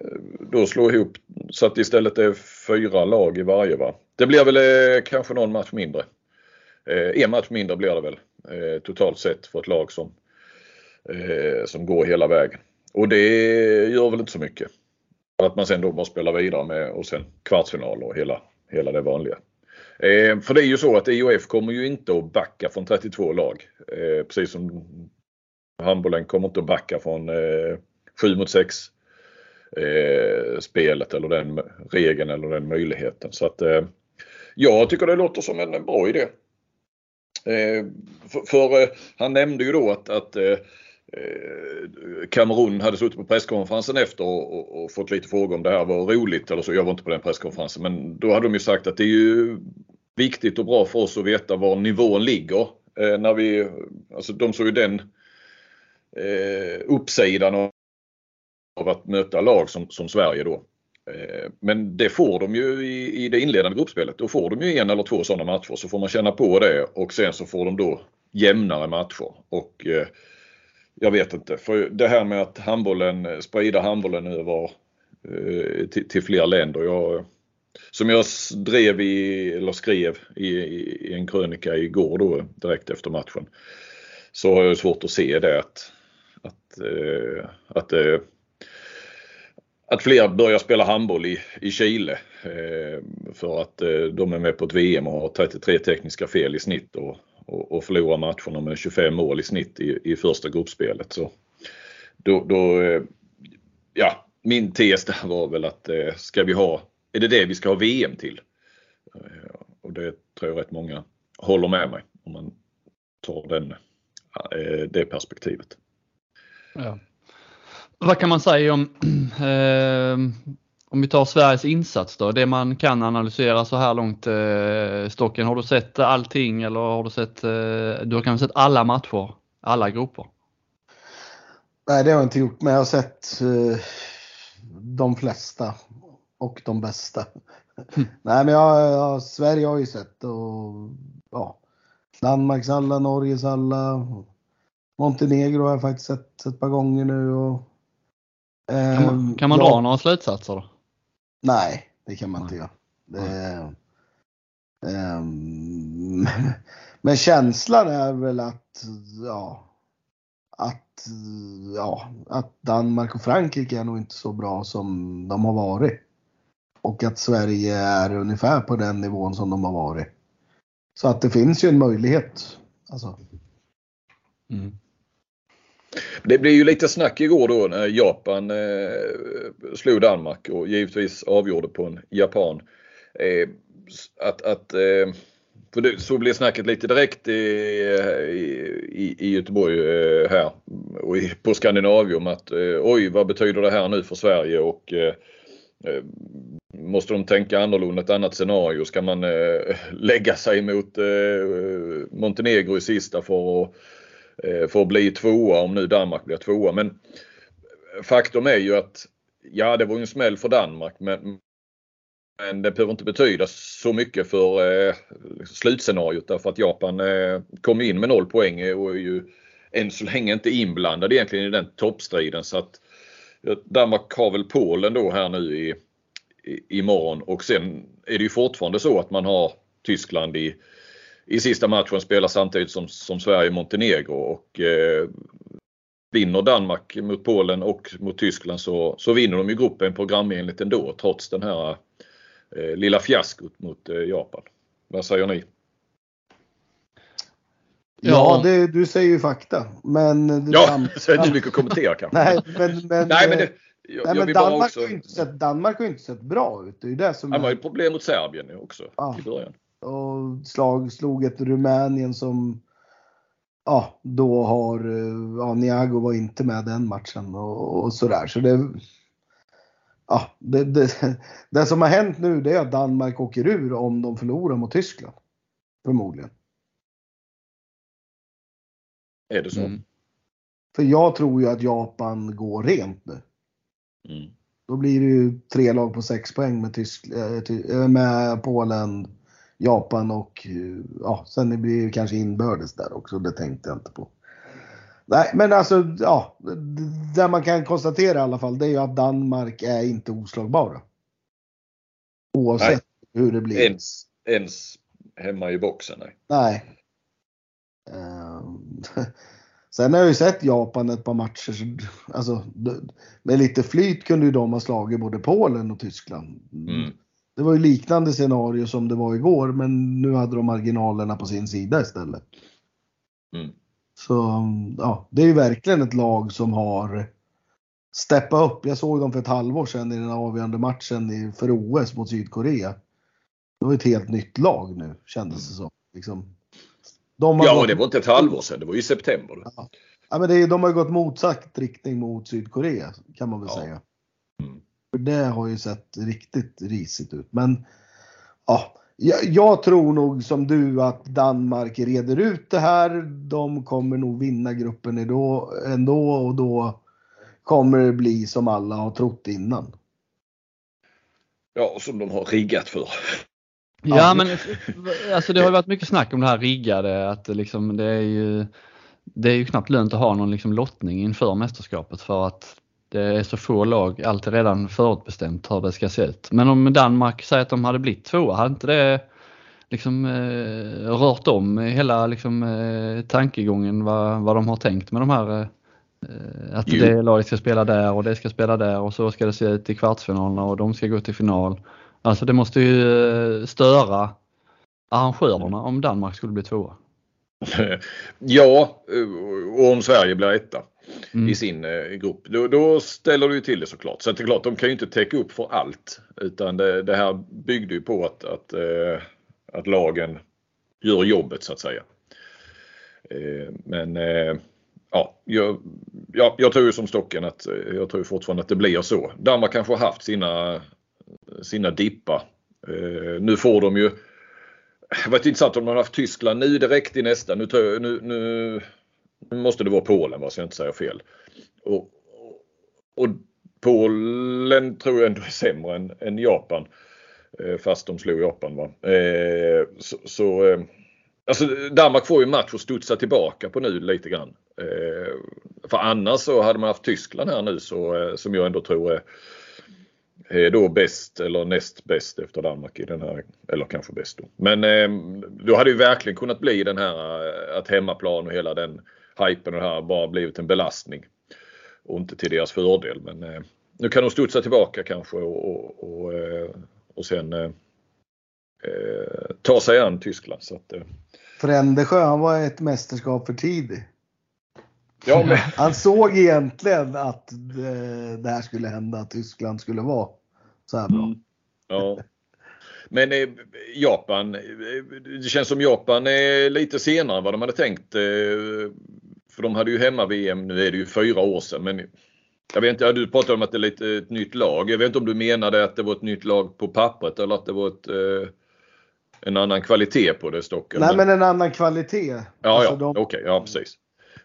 eh, då slå ihop så att istället är fyra lag i varje va. Det blir väl eh, kanske någon match mindre. Eh, en match mindre blir det väl eh, totalt sett för ett lag som, eh, som går hela vägen. Och det gör väl inte så mycket. Att man sen då måste spela vidare med och sen kvartsfinal och hela, hela det vanliga. Eh, för det är ju så att IOF kommer ju inte att backa från 32 lag. Eh, precis som handbollen kommer inte att backa från eh, 7 mot 6 eh, spelet eller den regeln eller den möjligheten. Så att eh, jag tycker det låter som en bra idé. Eh, för, för eh, han nämnde ju då att, att eh, Eh, Kamerun hade suttit på presskonferensen efter och, och, och, fått lite frågor om det här var roligt eller så. Jag var inte på den presskonferensen men då hade de ju sagt att det är ju viktigt och bra för oss att veta var nivån ligger. Eh, när vi, alltså de såg ju den eh, uppsidan av, av att möta lag som, som Sverige då. Eh, men det får de ju i, i det inledande gruppspelet. Då får de ju en eller två sådana matcher så får man känna på det och sen så får de då jämnare matcher. Och eh, jag vet inte, för det här med att handbollen, sprida handbollen över eh, till, till fler länder. Jag, som jag drev i, eller skrev i, i, en krönika igår då direkt efter matchen. Så har jag svårt att se det att, att, eh, att, att att fler börjar spela handboll i, i Chile. För att de är med på ett VM och har 33 tekniska fel i snitt och, och, och förlorar matcherna med 25 mål i snitt i, i första gruppspelet. Så då, då eh, ja, min tes där var väl att eh, ska vi ha, är det det vi ska ha VM till? Eh, och det tror jag rätt många håller med mig om man tar den, det perspektivet. Ja. Vad kan man säga om, eh, om vi tar Sveriges insats då, det man kan analysera så här långt. Eh, Stocken, har du sett allting eller har du sett, eh, du har kanske sett alla matcher, alla grupper? Nej, det har jag inte gjort, men jag har sett eh, de flesta och de bästa. Mm. Nej, men jag, jag, Sverige har ju sett och ja, Danmarks alla, Norges alla. Montenegro har jag faktiskt sett ett par gånger nu och kan man, ehm, kan man ja, dra några slutsatser då? Nej, det kan man inte göra. Det, um, men känslan är väl att, ja, att, ja, att Danmark och Frankrike är nog inte så bra som de har varit. Och att Sverige är ungefär på den nivån som de har varit. Så att det finns ju en möjlighet. Alltså. Mm. Det blev ju lite snack igår då när Japan eh, slog Danmark och givetvis avgjorde på en japan. Eh, att, att eh, för det, så blev snacket lite direkt i, i, i Göteborg eh, här och i, på Skandinavium att eh, oj vad betyder det här nu för Sverige och eh, eh Måste de tänka annorlunda, ett annat scenario? Ska man eh, lägga sig mot eh, Montenegro i sista för att Eh, för att bli tvåa om nu Danmark blir tvåa. Men faktum är ju att ja, det var ju en smäll för Danmark men, men det behöver inte betyda så mycket för eh, slutscenariot därför att Japan eh, kom in med noll poäng och är ju än så länge inte inblandad egentligen i den toppstriden. Så att Danmark har väl Polen då här nu i, i, imorgon och sen är det ju fortfarande så att man har Tyskland i i sista matchen spelar samtidigt som, som Sverige Montenegro och eh, vinner Danmark mot Polen och mot Tyskland så, så vinner de ju gruppen programenligt ändå trots den här eh, lilla fiaskot mot eh, Japan. Vad säger ni? Ja, det, du säger ju fakta. Men ja, så är det inte mycket att kommentera kanske. nej, men, men, nej, men, det, jag, nej, men Danmark, också... har inte sett, Danmark har inte sett bra ut. Det är ju det som Han har ju problem mot Serbien också ja. i början. Och slag, slog ett Rumänien som ja, då har, ja, Niago var inte med den matchen och, och sådär. Så det, ja, det, det, det som har hänt nu det är att Danmark åker ur om de förlorar mot Tyskland. Förmodligen. Är det så? Mm. För jag tror ju att Japan går rent nu. Mm. Då blir det ju tre lag på sex poäng med, Tysk, äh, med Polen, Japan och ja, sen blir det kanske inbördes där också. Det tänkte jag inte på. Nej, men alltså ja, det man kan konstatera i alla fall det är ju att Danmark är inte oslagbara. Oavsett nej. hur det blir. Ens, ens hemma i boxen. Nej. nej. Ehm, sen har jag ju sett Japan ett par matcher. Så, alltså, med lite flyt kunde ju de ha slagit både Polen och Tyskland. Mm. Det var ju liknande scenario som det var igår men nu hade de marginalerna på sin sida istället. Mm. Så ja, det är ju verkligen ett lag som har steppat upp. Jag såg dem för ett halvår sedan i den avgörande matchen för OS mot Sydkorea. Det var ett helt nytt lag nu kändes det som. Liksom, de ja, gått... det var inte ett halvår sedan. Det var i september. Ja. ja men det, de har gått motsatt riktning mot Sydkorea kan man väl ja. säga. Mm. För det har ju sett riktigt risigt ut. Men ja, jag, tror nog som du att Danmark reder ut det här. De kommer nog vinna gruppen ändå, ändå och då kommer det bli som alla har trott innan. Ja, som de har riggat för. Ja, men alltså det har varit mycket snack om det här riggade, att liksom det är ju det är ju knappt lönt att ha någon liksom lottning inför mästerskapet för att det är så få lag, allt är redan förutbestämt hur det ska se ut. Men om Danmark säger att de hade blivit tvåa, hade inte det liksom eh, rört om hela liksom, eh, tankegången vad, vad de har tänkt med de här eh, att jo. det laget ska spela där och det ska spela där och så ska det se ut i kvartsfinalerna och de ska gå till final. Alltså det måste ju eh, störa arrangörerna om Danmark skulle bli tvåa. ja, och om Sverige blir etta mm. i sin eh, grupp. Då, då, ställer du till det såklart. Så det är klart, de kan ju inte täcka upp för allt. Utan det, det här byggde ju på att, att, eh, att lagen gör jobbet så att säga. Eh, men eh, ja, jag, ja, jag tror ju som Stocken att eh, jag tror fortfarande att det blir så. Danmark kanske har haft sina sina dippar. Eh, nu får de ju det var intressant om de hade haft Tyskland nu direkt i nästa. Nu, nu, nu, nu måste det vara Polen va, så jag inte säger fel. Och, och Polen tror jag ändå är sämre än, än Japan. Eh, fast de slog Japan. Va? Eh, så, så eh, alltså Danmark får ju match att studsa tillbaka på nu lite grann. Eh, för annars så hade man haft Tyskland här nu så, eh, som jag ändå tror är är då bäst eller näst bäst efter Danmark i den här, eller kanske bäst då. Men eh, då hade ju verkligen kunnat bli den här eh, att hemmaplan och hela den hypen och det här bara blivit en belastning. Och inte till deras fördel. Men eh, nu kan de studsa tillbaka kanske och, och, och, eh, och sen eh, eh, ta sig an Tyskland. Så att, Frändesjö, han var ett mästerskap för tidig. Ja, men... Han såg egentligen att det här skulle hända, att Tyskland skulle vara så här bra. Mm. Ja. Men eh, Japan, eh, det känns som Japan är lite senare än vad de hade tänkt. Eh, för de hade ju hemma-VM, nu är det ju fyra år sedan. Men jag vet inte, du pratade om att det är lite ett nytt lag. Jag vet inte om du menade att det var ett nytt lag på pappret eller att det var ett, eh, en annan kvalitet på det Stocken. Nej men en annan kvalitet. Ja, alltså ja, de... okej, okay, ja precis.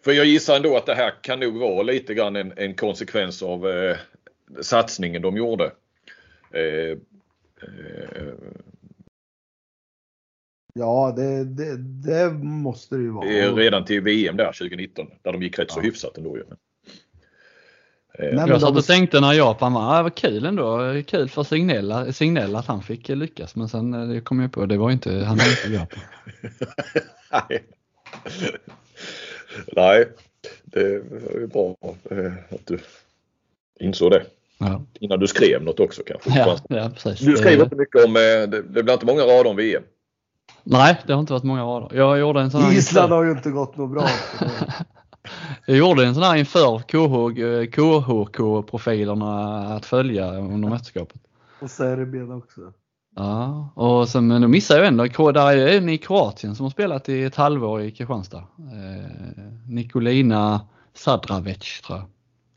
För jag gissar ändå att det här kan nog vara lite grann en, en konsekvens av eh, satsningen de gjorde. Eh, eh, ja, det, det, det, måste det ju vara. Redan till VM där 2019 där de gick rätt ja. så hyfsat ändå. Men. Eh, jag satt och tänkte när Japan var, ah, vad kul ändå, kul för Signell, Signell att han fick lyckas men sen eh, kom jag på det var inte, han var inte Japan. Nej. Nej, det är bra att du insåg det. Ja. Innan du skrev något också kanske. Ja, ja precis. Du skriver inte mycket om, det, det blir inte många rader om VM. Nej, det har inte varit många rader. Jag gjorde en sån här Island har ju inte gått något bra. jag gjorde en sån här inför KHK-profilerna att följa under mästerskapet. Och Serbien också. Ja, och sen, men då missade jag ändå, där är en i Kroatien som har spelat i ett halvår i Kristianstad. Eh, Nikolina Sadravec tror jag.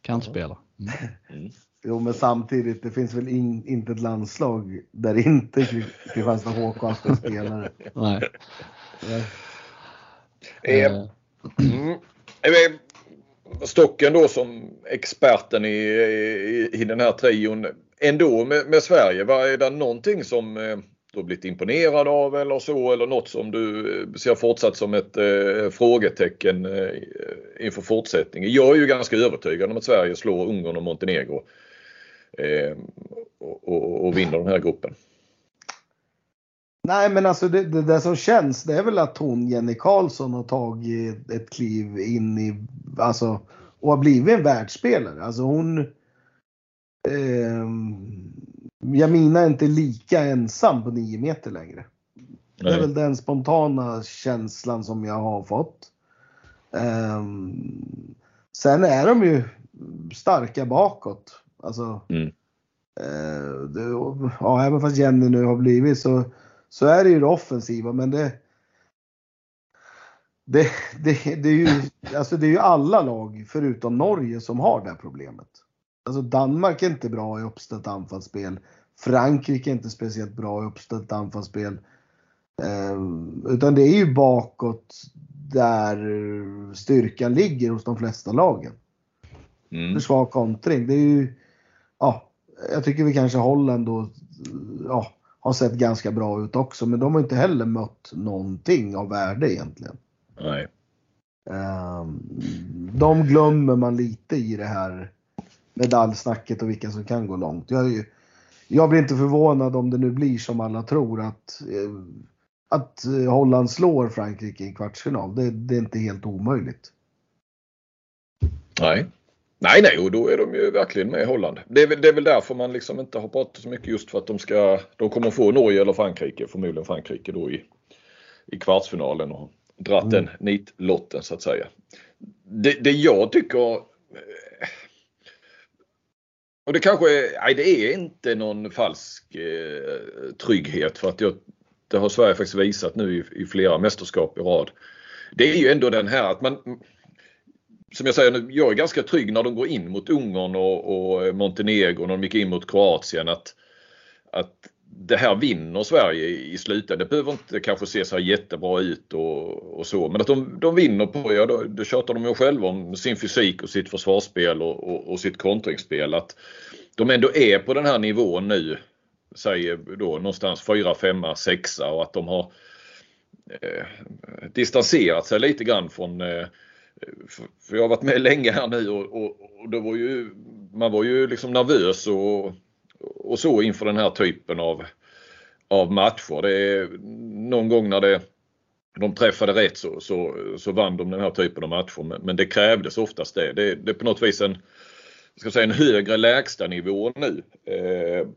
Kantspelare. Mm. Jo men samtidigt, det finns väl in, inte ett landslag där inte Kristianstad HK ska spelare. Nej. Ja. Eh, mm. Stocken då som experten i, i, i den här trion. Ändå med, med Sverige, var är det någonting som eh, du har blivit imponerad av eller så eller något som du eh, ser fortsatt som ett eh, frågetecken eh, inför fortsättningen? Jag är ju ganska övertygad om att Sverige slår Ungern och Montenegro eh, och, och, och, vinner den här gruppen. Nej men alltså det, det, det, som känns det är väl att hon Jenny Karlsson har tagit ett kliv in i, alltså och har blivit en världsspelare. Alltså hon eh, Jamina är inte lika ensam på 9 meter längre. Nej. Det är väl den spontana känslan som jag har fått. Um, sen är de ju starka bakåt. Alltså, mm. uh, det, ja, även fast Jenny nu har blivit så, så är det ju det offensiva men det, det, det, det, är ju, alltså det är ju alla lag förutom Norge som har det här problemet. Alltså Danmark är inte bra i uppställt anfallsspel. Frankrike är inte speciellt bra i uppställt anfallsspel. Eh, utan det är ju bakåt där styrkan ligger hos de flesta lagen. Mm. Försvar kontring. Det är ju, ja, jag tycker vi kanske Holland då, ja, har sett ganska bra ut också. Men de har inte heller mött någonting av värde egentligen. Nej. Um, de glömmer man lite i det här medaljsnacket och vilka som kan gå långt. Jag, ju, jag blir inte förvånad om det nu blir som alla tror att, eh, att eh, Holland slår Frankrike i kvartsfinal. Det, det är inte helt omöjligt. Nej. Nej, nej, och då är de ju verkligen med i Holland. Det är, det är väl därför man liksom inte har pratat så mycket just för att de ska, de kommer få Norge eller Frankrike, förmodligen Frankrike då i, i kvartsfinalen och dratt mm. den nitlotten så att säga. Det, det jag tycker och det kanske är, nej det är inte någon falsk eh, trygghet för att jag, det har Sverige faktiskt visat nu i, i, flera mästerskap i rad. Det är ju ändå den här att man som jag säger nu, jag är ganska trygg när de går in mot Ungern och, och Montenegro när de gick in mot Kroatien att, att det här vinner Sverige i slutändan. Det behöver inte kanske se så här jättebra ut och, och så men att de, de vinner på, ja då, då tjatar de ju själva om sin fysik och sitt försvarsspel och, och, och sitt kontringsspel. Att de ändå är på den här nivån nu, säger då någonstans 4, 5, 6 och att de har eh, distanserat sig lite grann från eh, för jag har varit med länge här nu och, och, och då var ju, man var ju liksom nervös och och så inför den här typen av, av matcher. Det är någon gång när det, de träffade rätt så, så, så vann de den här typen av matcher. Men, men det krävdes oftast det. det. Det är på något vis en, ska säga, en högre lägstanivå nu eh,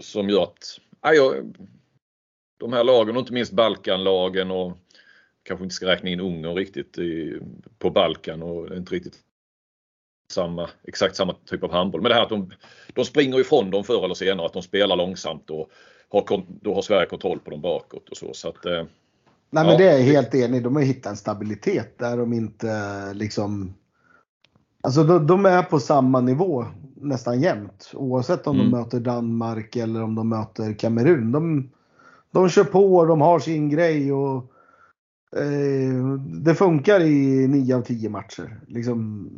som gör att aj, de här lagen och inte minst Balkanlagen och kanske inte ska räkna in Ungern riktigt i, på Balkan och inte riktigt samma, exakt samma typ av handboll. Men det här att de, de springer ifrån dem förr eller senare, att de spelar långsamt och har, då har Sverige kontroll på dem bakåt och så. så att, eh, Nej men det är helt enig De har hittat en stabilitet där de inte liksom Alltså de, de är på samma nivå nästan jämt oavsett om mm. de möter Danmark eller om de möter Kamerun. De, de kör på, de har sin grej och eh, det funkar i 9 av 10 matcher. Liksom,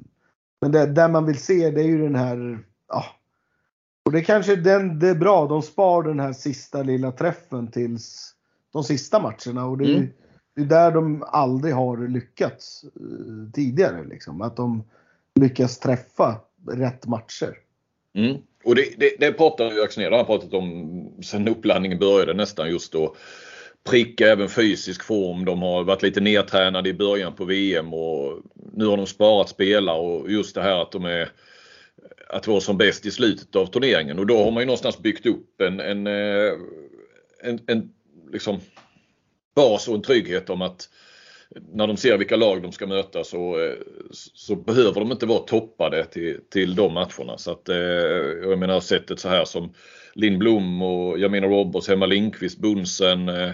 men det, där man vill se det är ju den här, ja. Och det kanske den, det är bra, de spar den här sista lilla träffen tills de sista matcherna och det är, mm. det är där de aldrig har lyckats uh, tidigare liksom. Att de lyckas träffa rätt matcher. Mm. Och det, det, det pratar ju Axnér har pratat om sen uppladdningen började nästan just då pricka även fysisk form. De har varit lite nedtränade i början på VM och nu har de sparat spelare och just det här att de är att vara som bäst i slutet av turneringen och då har man ju någonstans byggt upp en, en, eh, en, en liksom bas och en trygghet om att när de ser vilka lag de ska möta så, eh, så behöver de inte vara toppade till, till de matcherna. Så att, eh, jag menar sättet så här som Lindblom och jag menar Roberts, Hemma Lindqvist, Bunsen. Eh,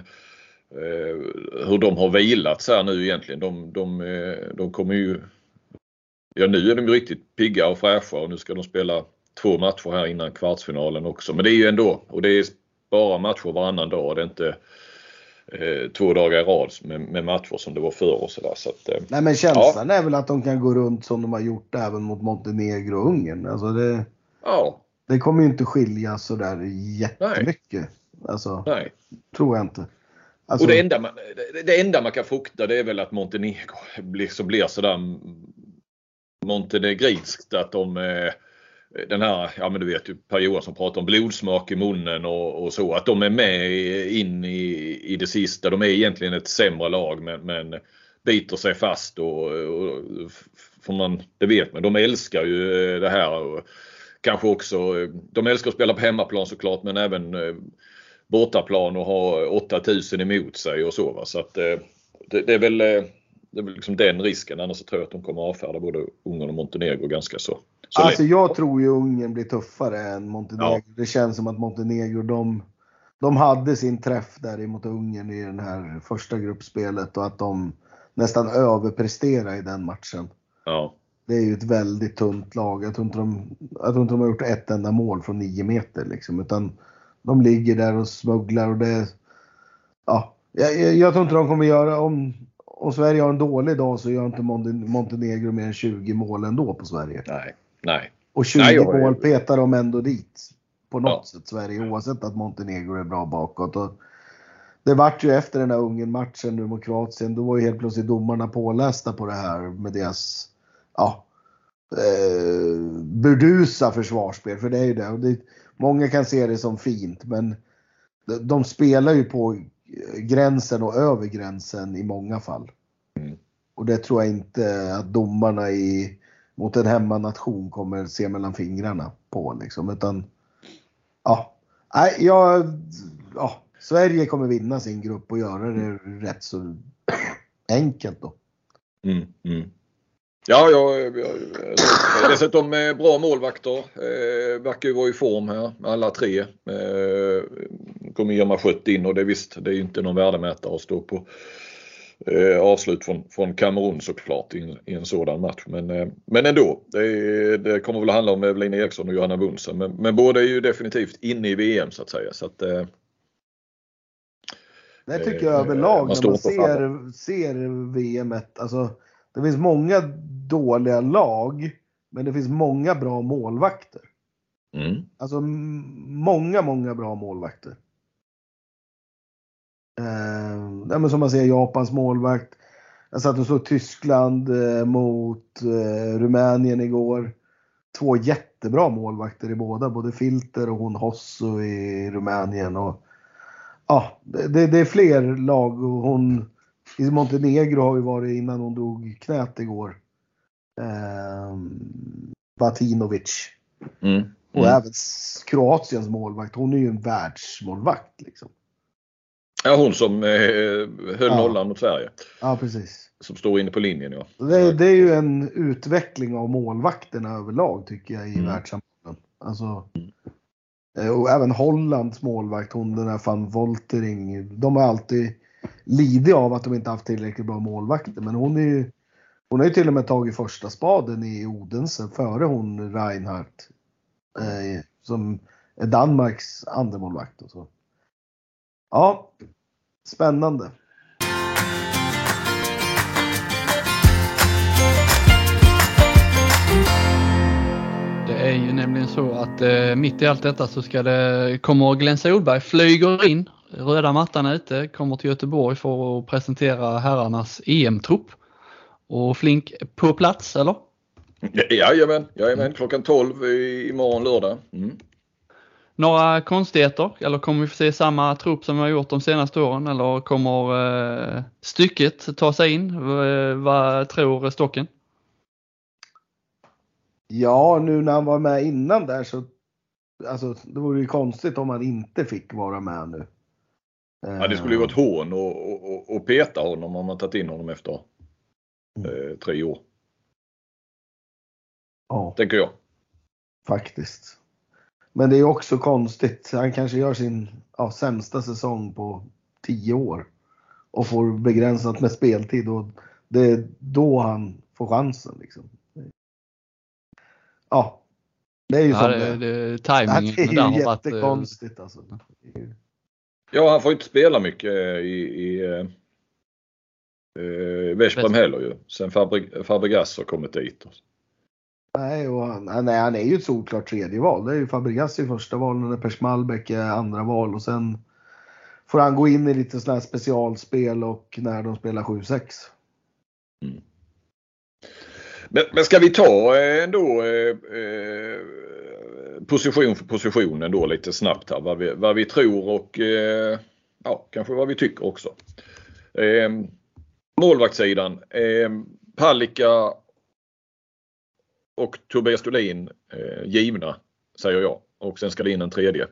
hur de har vilats här nu egentligen. De, de, de kommer ju Ja nu är de ju riktigt pigga och fräscha och nu ska de spela två matcher här innan kvartsfinalen också. Men det är ju ändå, och det är bara matcher varannan dag. Det är inte eh, två dagar i rad med, med, matcher som det var förr och sådär. Så att, eh, Nej men känslan ja. är väl att de kan gå runt som de har gjort även mot Montenegro och Ungern. Alltså det, ja. det kommer ju inte skilja sådär jättemycket. Nej. Alltså, Nej. Tror jag inte. Alltså, och det enda, man, det, det enda man kan frukta det är väl att Montenegro blir, så blir sådär montenegrinskt att de eh, den här, ja men du vet ju Per Johansson pratar om blodsmak i munnen och, och, så. Att de är med in i, i det sista. De är egentligen ett sämre lag men, men biter sig fast och, och för man, det vet man. De älskar ju eh, det här. Och kanske också, eh, de älskar att spela på hemmaplan såklart men även eh, bortaplan och ha 8000 emot sig och så. Va? Så att det, det är väl det är väl liksom den risken. Annars så tror jag att de kommer avfärda både Ungern och Montenegro ganska så så alltså jag tror ju Ungern blir tuffare än Montenegro. Ja. Det känns som att Montenegro de, de hade sin träff där mot Ungern i det här första gruppspelet och att de nästan överpresterar i den matchen. Ja. Det är ju ett väldigt tunt lag. Jag tror inte de, jag tror inte de har gjort ett enda mål från 9 meter liksom. Utan de ligger där och smugglar och det... Ja, jag, jag, jag tror inte de kommer göra om om Sverige har en dålig dag så gör inte Montenegro mer än 20 mål ändå på Sverige. Nej, nej. Och 20 nej, jag... mål petar de ändå dit. På något ja. sätt Sverige oavsett att Montenegro är bra bakåt. Och det vart ju efter den här Ungern-matchen nu mot Kroatien, då var ju helt plötsligt domarna pålästa på det här med deras ja, eh, burdusa försvarsspel. För det är ju det. det. Många kan se det som fint men de, de spelar ju på gränsen och över gränsen i många fall. Mm. Och det tror jag inte att domarna i, mot en hemmanation kommer se mellan fingrarna på liksom. Utan, ja. Nej, jag, ja. Sverige kommer vinna sin grupp och göra det rätt så enkelt då. Mm, mm. Ja, ja, ja, dessutom eh, bra målvakter. Eh, verkar ju vara i form här, alla tre. Eh, kommer gömma Schött in och det visst, det är ju inte någon värdemätare att stå på eh, avslut från, från Kamerun såklart i, i en sådan match. Men, eh, men ändå, det, det kommer väl handla om Evelina Eriksson och Johanna Bunsen. Men, men båda är ju definitivt inne i VM så att säga. Så att, eh, det tycker jag överlag man när man ser, ser VM. Alltså, det finns många dåliga lag, men det finns många bra målvakter. Mm. Alltså många, många bra målvakter. Eh, men som man ser, Japans målvakt. Jag satt och såg Tyskland eh, mot eh, Rumänien igår. Två jättebra målvakter i båda, både Filter och hon Hosso i Rumänien. Och, ja, det, det är fler lag och hon i Montenegro har ju varit innan hon drog knät igår. Eh, Batinovic. Mm. Mm. Och även Kroatiens målvakt. Hon är ju en världsmålvakt liksom. Ja, hon som eh, höll ja. nollan mot Sverige. Ja, precis. Som står inne på linjen, ja. Det, det är ju en utveckling av målvakterna överlag tycker jag i mm. världssammanhanget. Alltså, mm. Och även Hollands målvakt, hon den här van Voltering. De har alltid lidit av att de inte haft tillräckligt bra målvakter. Men hon är ju, hon har ju till och med tagit första spaden i Odense före hon Reinhardt. Eh, som är Danmarks andra målvakt och så. Ja, spännande. Det är ju nämligen så att eh, mitt i allt detta så ska det, kommer Glenn Solberg flyger in, röda mattan ute, kommer till Göteborg för att presentera herrarnas EM-trupp. Och Flink på plats, eller? Jajamän, jajamän. klockan 12 imorgon lördag. Mm. Några konstigheter eller kommer vi få se samma trupp som vi har gjort de senaste åren eller kommer eh, stycket ta sig in? V vad tror Stocken? Ja, nu när han var med innan där så Alltså det vore ju konstigt om han inte fick vara med nu. Ja, det skulle ju vara ett hån och, och, och peta honom om man tagit in honom efter mm. eh, tre år. Ja. Tänker jag. Faktiskt. Men det är också konstigt. Han kanske gör sin ja, sämsta säsong på tio år och får begränsat med speltid och det är då han får chansen. Liksom. Ja, det är ju ja, det, det, timingen det är ju jättekonstigt varit, alltså. Ja, han får inte spela mycket i, i eh, Veszprem heller ju. Sen Fabregas har kommit dit. Nej, och han, nej, han är ju ett solklart tredje val. Det är ju Fabregas i första val, när Per är andra val och sen får han gå in i lite sådana här specialspel och när de spelar 7-6. Mm. Men, men ska vi ta eh, ändå eh, eh, position för position ändå lite snabbt här vad vi, vad vi tror och eh, ja, kanske vad vi tycker också. Eh, målvaktssidan. Eh, Palicka och Tobias Dolin eh, givna säger jag och sen ska det in en tredje.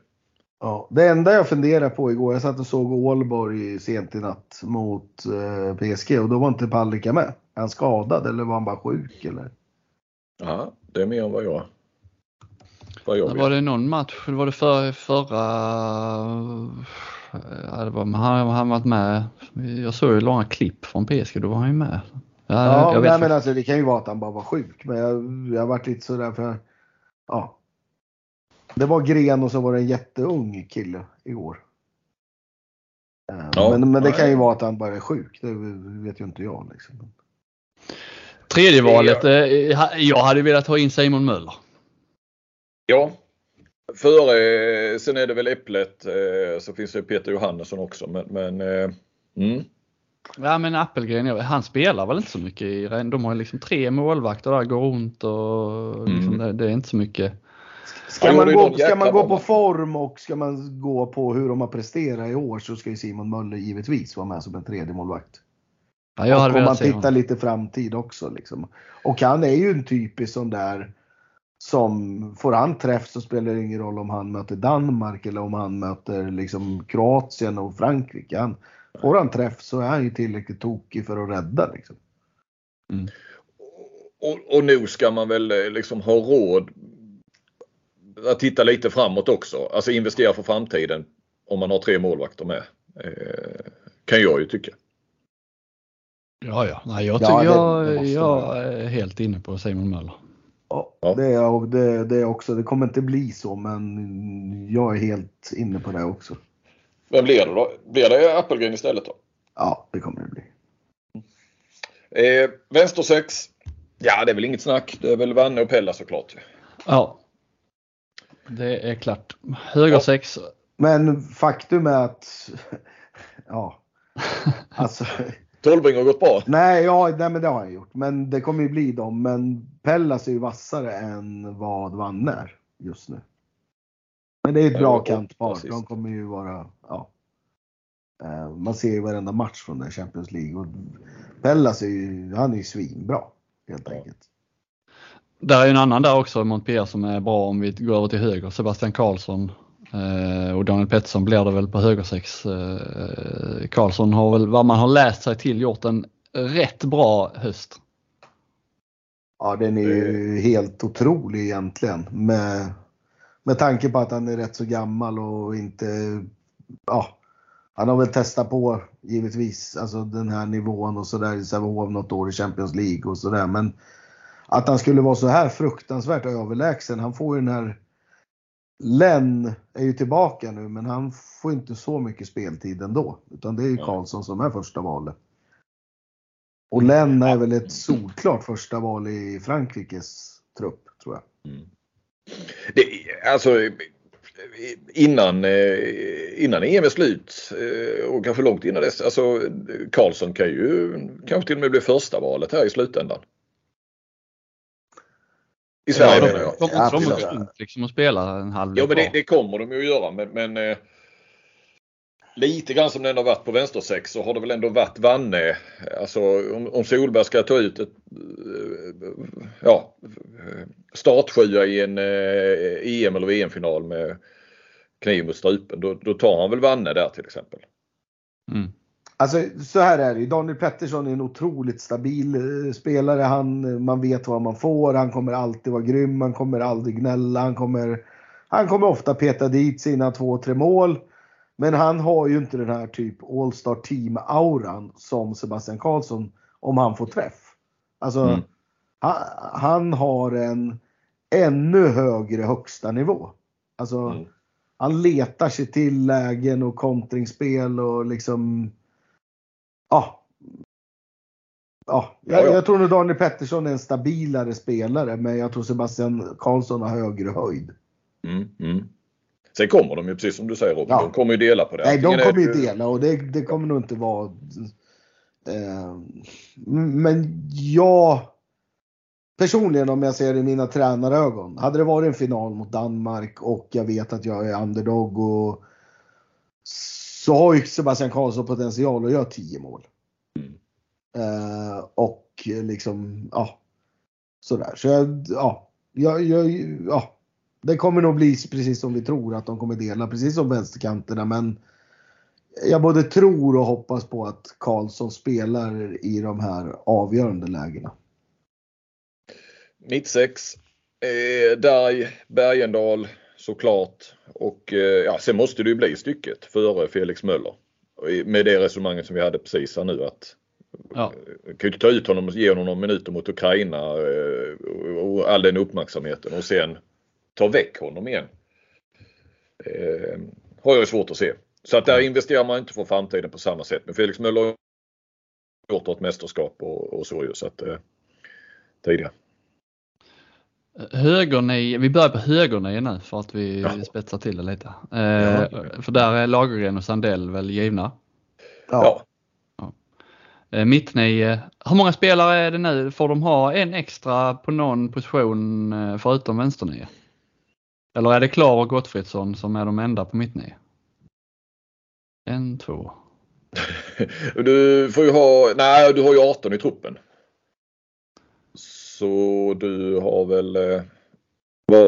Ja, det enda jag funderade på igår, jag satt och såg Ålborg sent i natt mot eh, PSG och då var inte Palicka med. Är han skadad eller var han bara sjuk eller? Ja, det är mer än vad jag vad jag Var det någon match, var det för, förra, ja, det var, han, han varit med, jag såg ju långa klipp från PSG, då var han ju med. Ja, ja jag vet nej, men alltså, det kan ju vara att han bara var sjuk, men jag, jag har varit lite sådär för, ja. Det var Gren och så var det en jätteung kille igår. Eh, ja, men, men det kan ju vara att han bara är sjuk, det vet ju inte jag. Liksom. Tredje valet, eh, jag hade velat ha in Simon Möller. Ja. Före, sen är det väl Äpplet, eh, så finns det Peter Johannesson också. Men, men mm. Ja men Appelgren, han spelar väl inte så mycket i De har liksom tre målvakter där, går runt och liksom, mm. det, det, är inte så mycket. Ska man, gå, ska man gå på form och ska man gå på hur de har presterat i år så ska ju Simon Möller givetvis vara med som en tredje målvakt. Ja, jag och om man tittar lite framtid också. Liksom. Och han är ju en typisk sån där som får han träff så spelar det ingen roll om han möter Danmark eller om han möter liksom Kroatien och Frankrike. Han, får han träff så är han ju tillräckligt tokig för att rädda. Liksom. Mm. Och, och nu ska man väl eh, liksom ha råd att titta lite framåt också. Alltså investera för framtiden om man har tre målvakter med. Eh, kan jag ju tycka. Ja, ja. Nej, jag, tycker ja, jag, jag är helt inne på Simon Möller. Ja, Det, är, det, det är också. Det kommer inte bli så, men jag är helt inne på det också. Vem blir det då? Blir det Appelgren istället då? Ja, det kommer det bli. Eh, vänster 6. Ja, det är väl inget snack. Det är väl Vanne och Pella såklart. Ja. Det är klart. Höger 6. Ja. Men faktum är att, ja, alltså Tolving har gått bra. Nej, ja, nej, men det har han gjort. Men det kommer ju bli dem. Men Pellas är ju vassare än vad Vanne är just nu. Men det är ett bra kantpar. De kommer ju vara, man ser ju varenda match från den Champions League. Och Pellas är ju, han är ju svinbra. Helt enkelt. Där är en annan där också, Montpellier, som är bra om vi går över till höger. Sebastian Karlsson Eh, och Daniel Pettersson blir det väl på högersex. Eh, Karlsson har väl vad man har läst sig till gjort en rätt bra höst. Ja den är ju helt otrolig egentligen med, med tanke på att han är rätt så gammal och inte, ja, han har väl testat på givetvis alltså den här nivån och sådär i Sävehof något år i Champions League och sådär men att han skulle vara så här fruktansvärt överlägsen. Han får ju den här Len är ju tillbaka nu men han får inte så mycket speltid ändå. Utan det är ju Karlsson som är första valet. Och Len är väl ett solklart första val i Frankrikes trupp tror jag. Mm. Det, alltså innan, eh, innan EM är slut eh, och kanske långt innan dess. Alltså Karlsson kan ju kanske till och med bli första valet här i slutändan. I Sverige ja, menar jag. De kommer de liksom att spela en halv Ja men det, det, kommer de ju att göra men, men eh, lite grann som det ändå varit på vänstersex så har det väl ändå varit Vanne. Alltså om, om Solberg ska ta ut ett, eh, ja, startsjua i en eh, EM eller VM-final med kniv mot strupen. Då, då tar han väl Vanne där till exempel. Mm. Alltså så här är det Daniel Pettersson är en otroligt stabil eh, spelare. Han, man vet vad man får. Han kommer alltid vara grym. Han kommer aldrig gnälla. Han kommer, han kommer ofta peta dit sina två, tre mål. Men han har ju inte den här typ All-Star Team-auran som Sebastian Karlsson om han får träff. Alltså, mm. han, han, har en ännu högre högsta nivå. Alltså, mm. han letar sig till lägen och kontringsspel och liksom ja. Ja, jag, jag tror nog Daniel Pettersson är en stabilare spelare men jag tror Sebastian Karlsson har högre höjd. Mm, mm. Sen kommer de ju precis som du säger Robin, ja. de kommer ju dela på det. Nej, de kommer ju dela och det, det kommer nog inte vara... Eh, men jag personligen om jag ser det i mina tränarögon. Hade det varit en final mot Danmark och jag vet att jag är underdog och så har ju Sebastian Karlsson potential att göra 10 mål. Mm. Eh, och liksom, ja. Sådär. Så jag, ja, jag, jag, ja. Det kommer nog bli precis som vi tror att de kommer dela, precis som vänsterkanterna. Men jag både tror och hoppas på att Karlsson spelar i de här avgörande lägena. Mittsex, eh, Darg, Bergendal, såklart. Och eh, ja, sen måste det ju bli stycket före Felix Möller. Med det resonemanget som vi hade precis här nu att ja. kan ju ta ut honom och ge honom några minuter mot Ukraina eh, och all den uppmärksamheten och sen ta väck honom igen. Eh, har jag svårt att se. Så att där investerar man inte för framtiden på samma sätt. Men Felix Möller har gjort ett mästerskap och, och så ju så att eh, tidigare. Högernie, vi börjar på högernie nu för att vi ja. spetsar till det lite. Eh, ja. För där är Lagergren och Sandell väl givna? Ja. ja. Eh, Mittnie, hur många spelare är det nu? Får de ha en extra på någon position eh, förutom vänsternie? Eller är det Klar och Gottfridsson som är de enda på mittnie? En, två. du får ju ha, nej du har ju 18 i truppen. Så du har väl eh,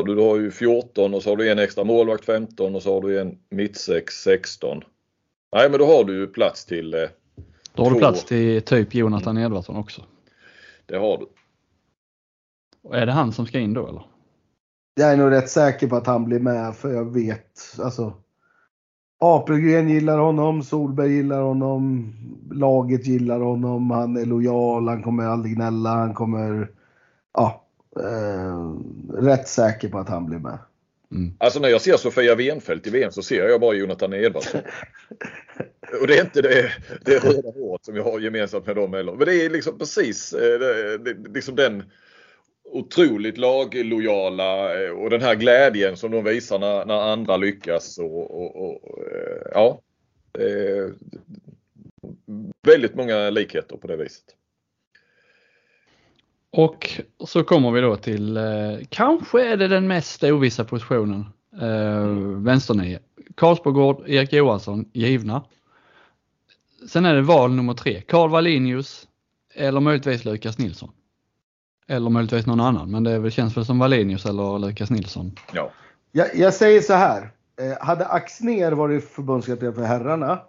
du har ju 14 och så har du en extra målvakt 15 och så har du en mittsex 16. Nej men då har du ju plats till eh, Då har två. du plats till typ Jonathan Edvardsson också. Det har du. Och är det han som ska in då eller? Jag är nog rätt säker på att han blir med för jag vet alltså. Apelgren gillar honom, Solberg gillar honom, laget gillar honom, han är lojal, han kommer aldrig gnälla, han kommer ja, eh, rätt säker på att han blir med. Mm. Alltså när jag ser Sofia Wenfeldt i VM så ser jag bara Jonathan Edvardsson. och det är inte det, det röda håret som jag har gemensamt med dem heller. Men det är liksom precis eh, det, det, liksom den otroligt laglojala eh, och den här glädjen som de visar när, när andra lyckas. Och, och, och eh, ja, väldigt många likheter på det viset. Och så kommer vi då till, eh, kanske är det den mest ovissa positionen, eh, vänsternio. Karlsbogård, Erik Johansson, givna. Sen är det val nummer tre, Karl Wallinius eller möjligtvis Lukas Nilsson. Eller möjligtvis någon annan, men det känns väl som Wallinius eller Lukas Nilsson. Ja. Jag, jag säger så här, eh, hade Axner varit förbundskapten för herrarna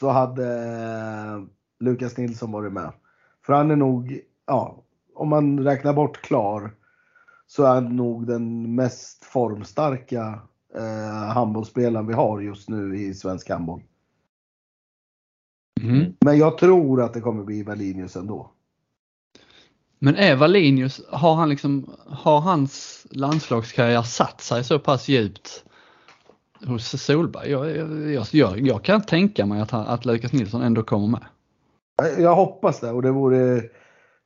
så hade eh, Lukas Nilsson varit med. För han är nog, ja, om man räknar bort Klar så är han nog den mest formstarka eh, handbollsspelaren vi har just nu i svensk handboll. Mm. Men jag tror att det kommer bli Valinius ändå. Men är Valinius, har han liksom, har hans landslagskarriär satt sig så pass djupt hos Solberg? Jag, jag, jag, jag kan tänka mig att, att Lukas Nilsson ändå kommer med. Jag hoppas det och det vore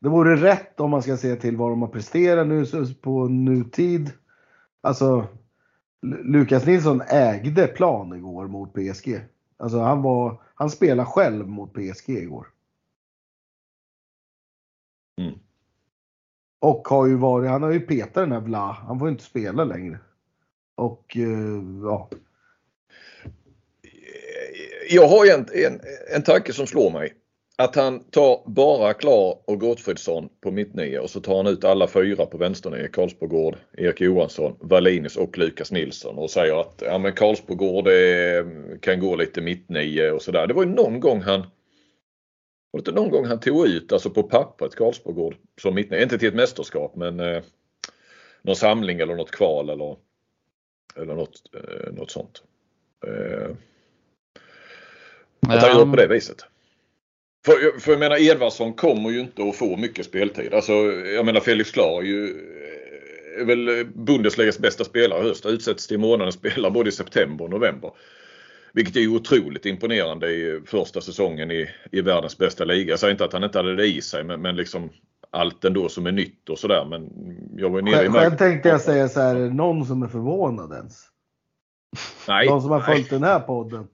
det vore rätt om man ska se till vad de har presterat nu på nutid. Alltså, Lukas Nilsson ägde plan igår mot PSG. Alltså han var, han spelade själv mot PSG igår. Och har ju varit, han har ju petat den här Vla, han får inte spela längre. Och eh, ja. Jag har en, en, en tanke som slår mig. att han tar bara Klar och Gottfridsson på mittnio och så tar han ut alla fyra på vänsternio. Karlsbogård, Erik Johansson, Wallinius och Lukas Nilsson och säger att ja, men Karlsbogård eh, kan gå lite mittnio och sådär. Det var ju någon gång han var det någon gång han tog ut, alltså på pappret, Karlsbogård som mittnio. Inte till ett mästerskap men eh, någon samling eller något kval eller, eller något, eh, något sånt. Eh, att han gör på det viset. För, för jag menar Edvardsson kommer ju inte att få mycket speltid. Alltså jag menar Felix Klar är ju är väl Bundesligas bästa spelare i höst. Utsätts till månadens spelare både i september och november. Vilket är ju otroligt imponerande i första säsongen i, i världens bästa liga. Jag säger inte att han inte hade det i sig men, men liksom allt ändå som är nytt och sådär. Men jag var nere själv, i Själv tänkte jag säga så här, någon som är förvånad ens? Nej. Någon som har följt den här podden?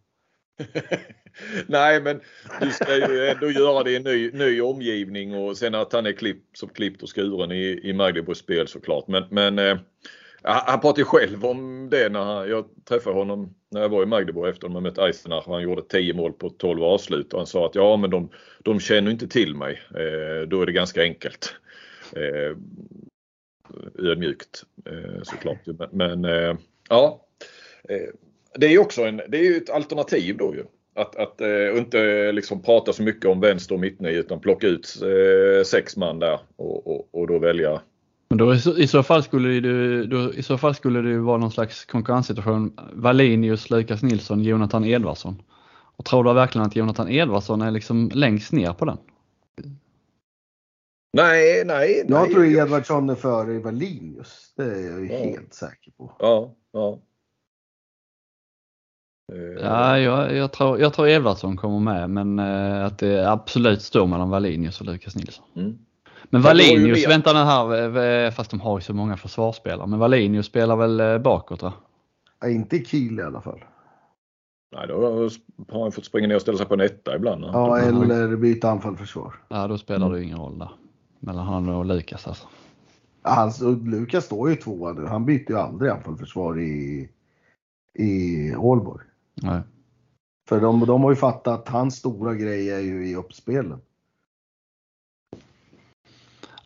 Nej men du ska ju ändå göra det i en ny, ny omgivning och sen att han är klippt som klippt och skuren i, i Magdeburgs spel såklart. Men, men eh, han pratade själv om det när jag träffade honom när jag var i Magdeburg efter att de mött Eisenach han gjorde 10 mål på 12 avslut och han sa att ja men de, de känner inte till mig. Eh, då är det ganska enkelt. Eh, ödmjukt eh, såklart. Men, men eh, ja. Eh, det är också en, det är ju ett alternativ då ju. Att, att eh, inte liksom prata så mycket om vänster och mittnio utan plocka ut uh, sex man där och, och, och då välja. Men då, i, så fall skulle det, då, i så fall skulle det vara någon slags konkurrenssituation. Wallinius, Lukas Nilsson, Jonathan Edvardsson. Och tror du verkligen att Jonathan Edvardsson är liksom längst ner på den? Nej, nej. Jag nej. tror Edvardsson är före Wallinius. Det är jag ja. helt säker på. Ja, ja. Ja, jag, jag, tror, jag tror Edvardsson kommer med men eh, att det absolut står mellan Wallinius och Lukas Nilsson. Mm. Men Wallinius, vänta nu här, fast de har ju så många försvarsspelare, men Wallinius spelar väl eh, bakåt va? Ja, inte i Kiel i alla fall. Nej, då har han fått springa ner och ställa sig på en etta ibland. Ja, eller byta anfall-försvar. Ja, då spelar mm. det ingen roll där. Mellan han och Lukas alltså. Ja, alltså, Lukas står ju tvåa nu. Han byter ju aldrig anfall-försvar i, i Ålborg. Nej. För de, de har ju fattat att hans stora grej är ju i uppspelen.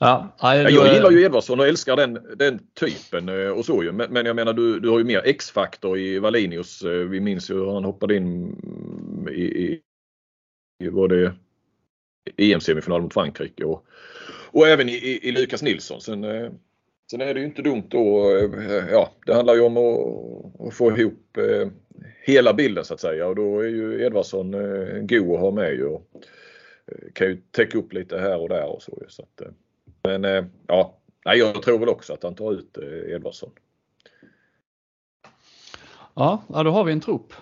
Ja, jag, jag gillar ju Edvardsson och älskar den, den typen eh, och så ju. Men, men jag menar du, du har ju mer X-faktor i Wallinius. Eh, vi minns ju hur han hoppade in i, i, i var det EM-semifinal mot Frankrike och, och även i, i, i Lukas Nilsson. Sen, eh, sen är det ju inte dumt då. Ja, det handlar ju om att, att få ihop hela bilden så att säga och då är ju Edvardsson god att ha med ju. Kan ju täcka upp lite här och där och så. så att, men eh, ja, nej, jag tror väl också att han tar ut eh, Edvardsson. Ja, då har vi en trupp.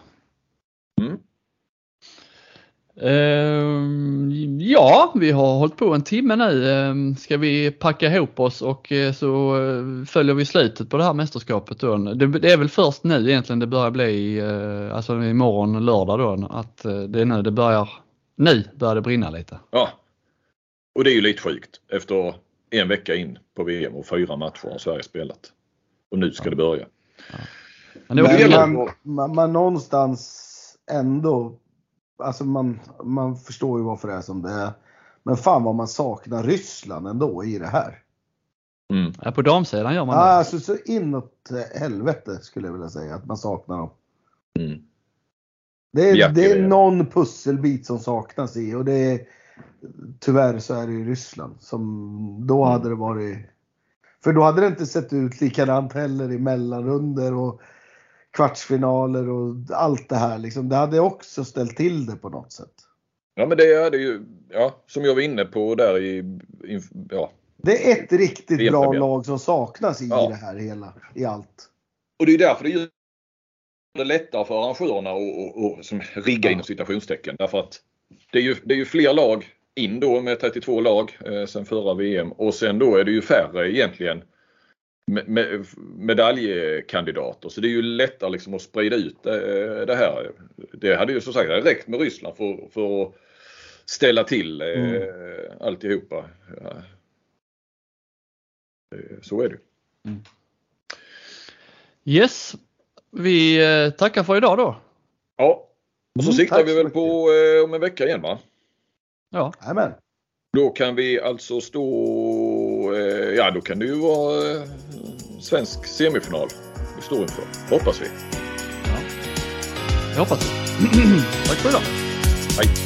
Mm. Ehm, ja, vi har hållit på en timme nu. Ska vi packa ihop oss och eh, så eh, följer vi slutet på det här mästerskapet då. Det är väl först nu egentligen det börjar bli, eh, alltså imorgon lördag då, att det är nu det börjar, nu börjar det brinna lite. Ja, och det är ju lite sjukt efter en vecka in på VM och fyra matcher har Sverige spelat. Och nu ska ja. det börja. Ja. Men, det Men man, man, man någonstans ändå alltså man, man förstår ju varför det är som det är. Men fan vad man saknar Ryssland ändå i det här. Mm. Ja, på damsidan gör man det. Alltså så inåt helvete skulle jag vilja säga att man saknar dem. Mm. Det, är, det är någon pusselbit som saknas i och det är tyvärr så är det i Ryssland som då mm. hade det varit för då hade det inte sett ut likadant heller i mellanrunder och kvartsfinaler och allt det här. Liksom. Det hade också ställt till det på något sätt. Ja men det är det ju, ja, som jag var inne på där i, i ja. Det är ett riktigt bra lag som saknas i ja. det här hela, i allt. Och det är därför det gör det lättare för arrangörerna att rigga ja. inom citationstecken. Därför att det är, ju, det är ju fler lag in då med 32 lag eh, sen förra VM och sen då är det ju färre egentligen med, medaljkandidater. Så det är ju lättare liksom att sprida ut eh, det här. Det hade ju som sagt räckt med Ryssland för, för att ställa till eh, mm. alltihopa. Ja. Eh, så är det. Mm. Yes, vi tackar för idag då. Ja, och så mm, siktar vi väl på om en vecka igen va? Ja. Amen. Då kan vi alltså stå, eh, ja då kan det ju vara eh, svensk semifinal vi står inför. Hoppas vi. ja. Jag hoppas det. Tack för idag. Hej.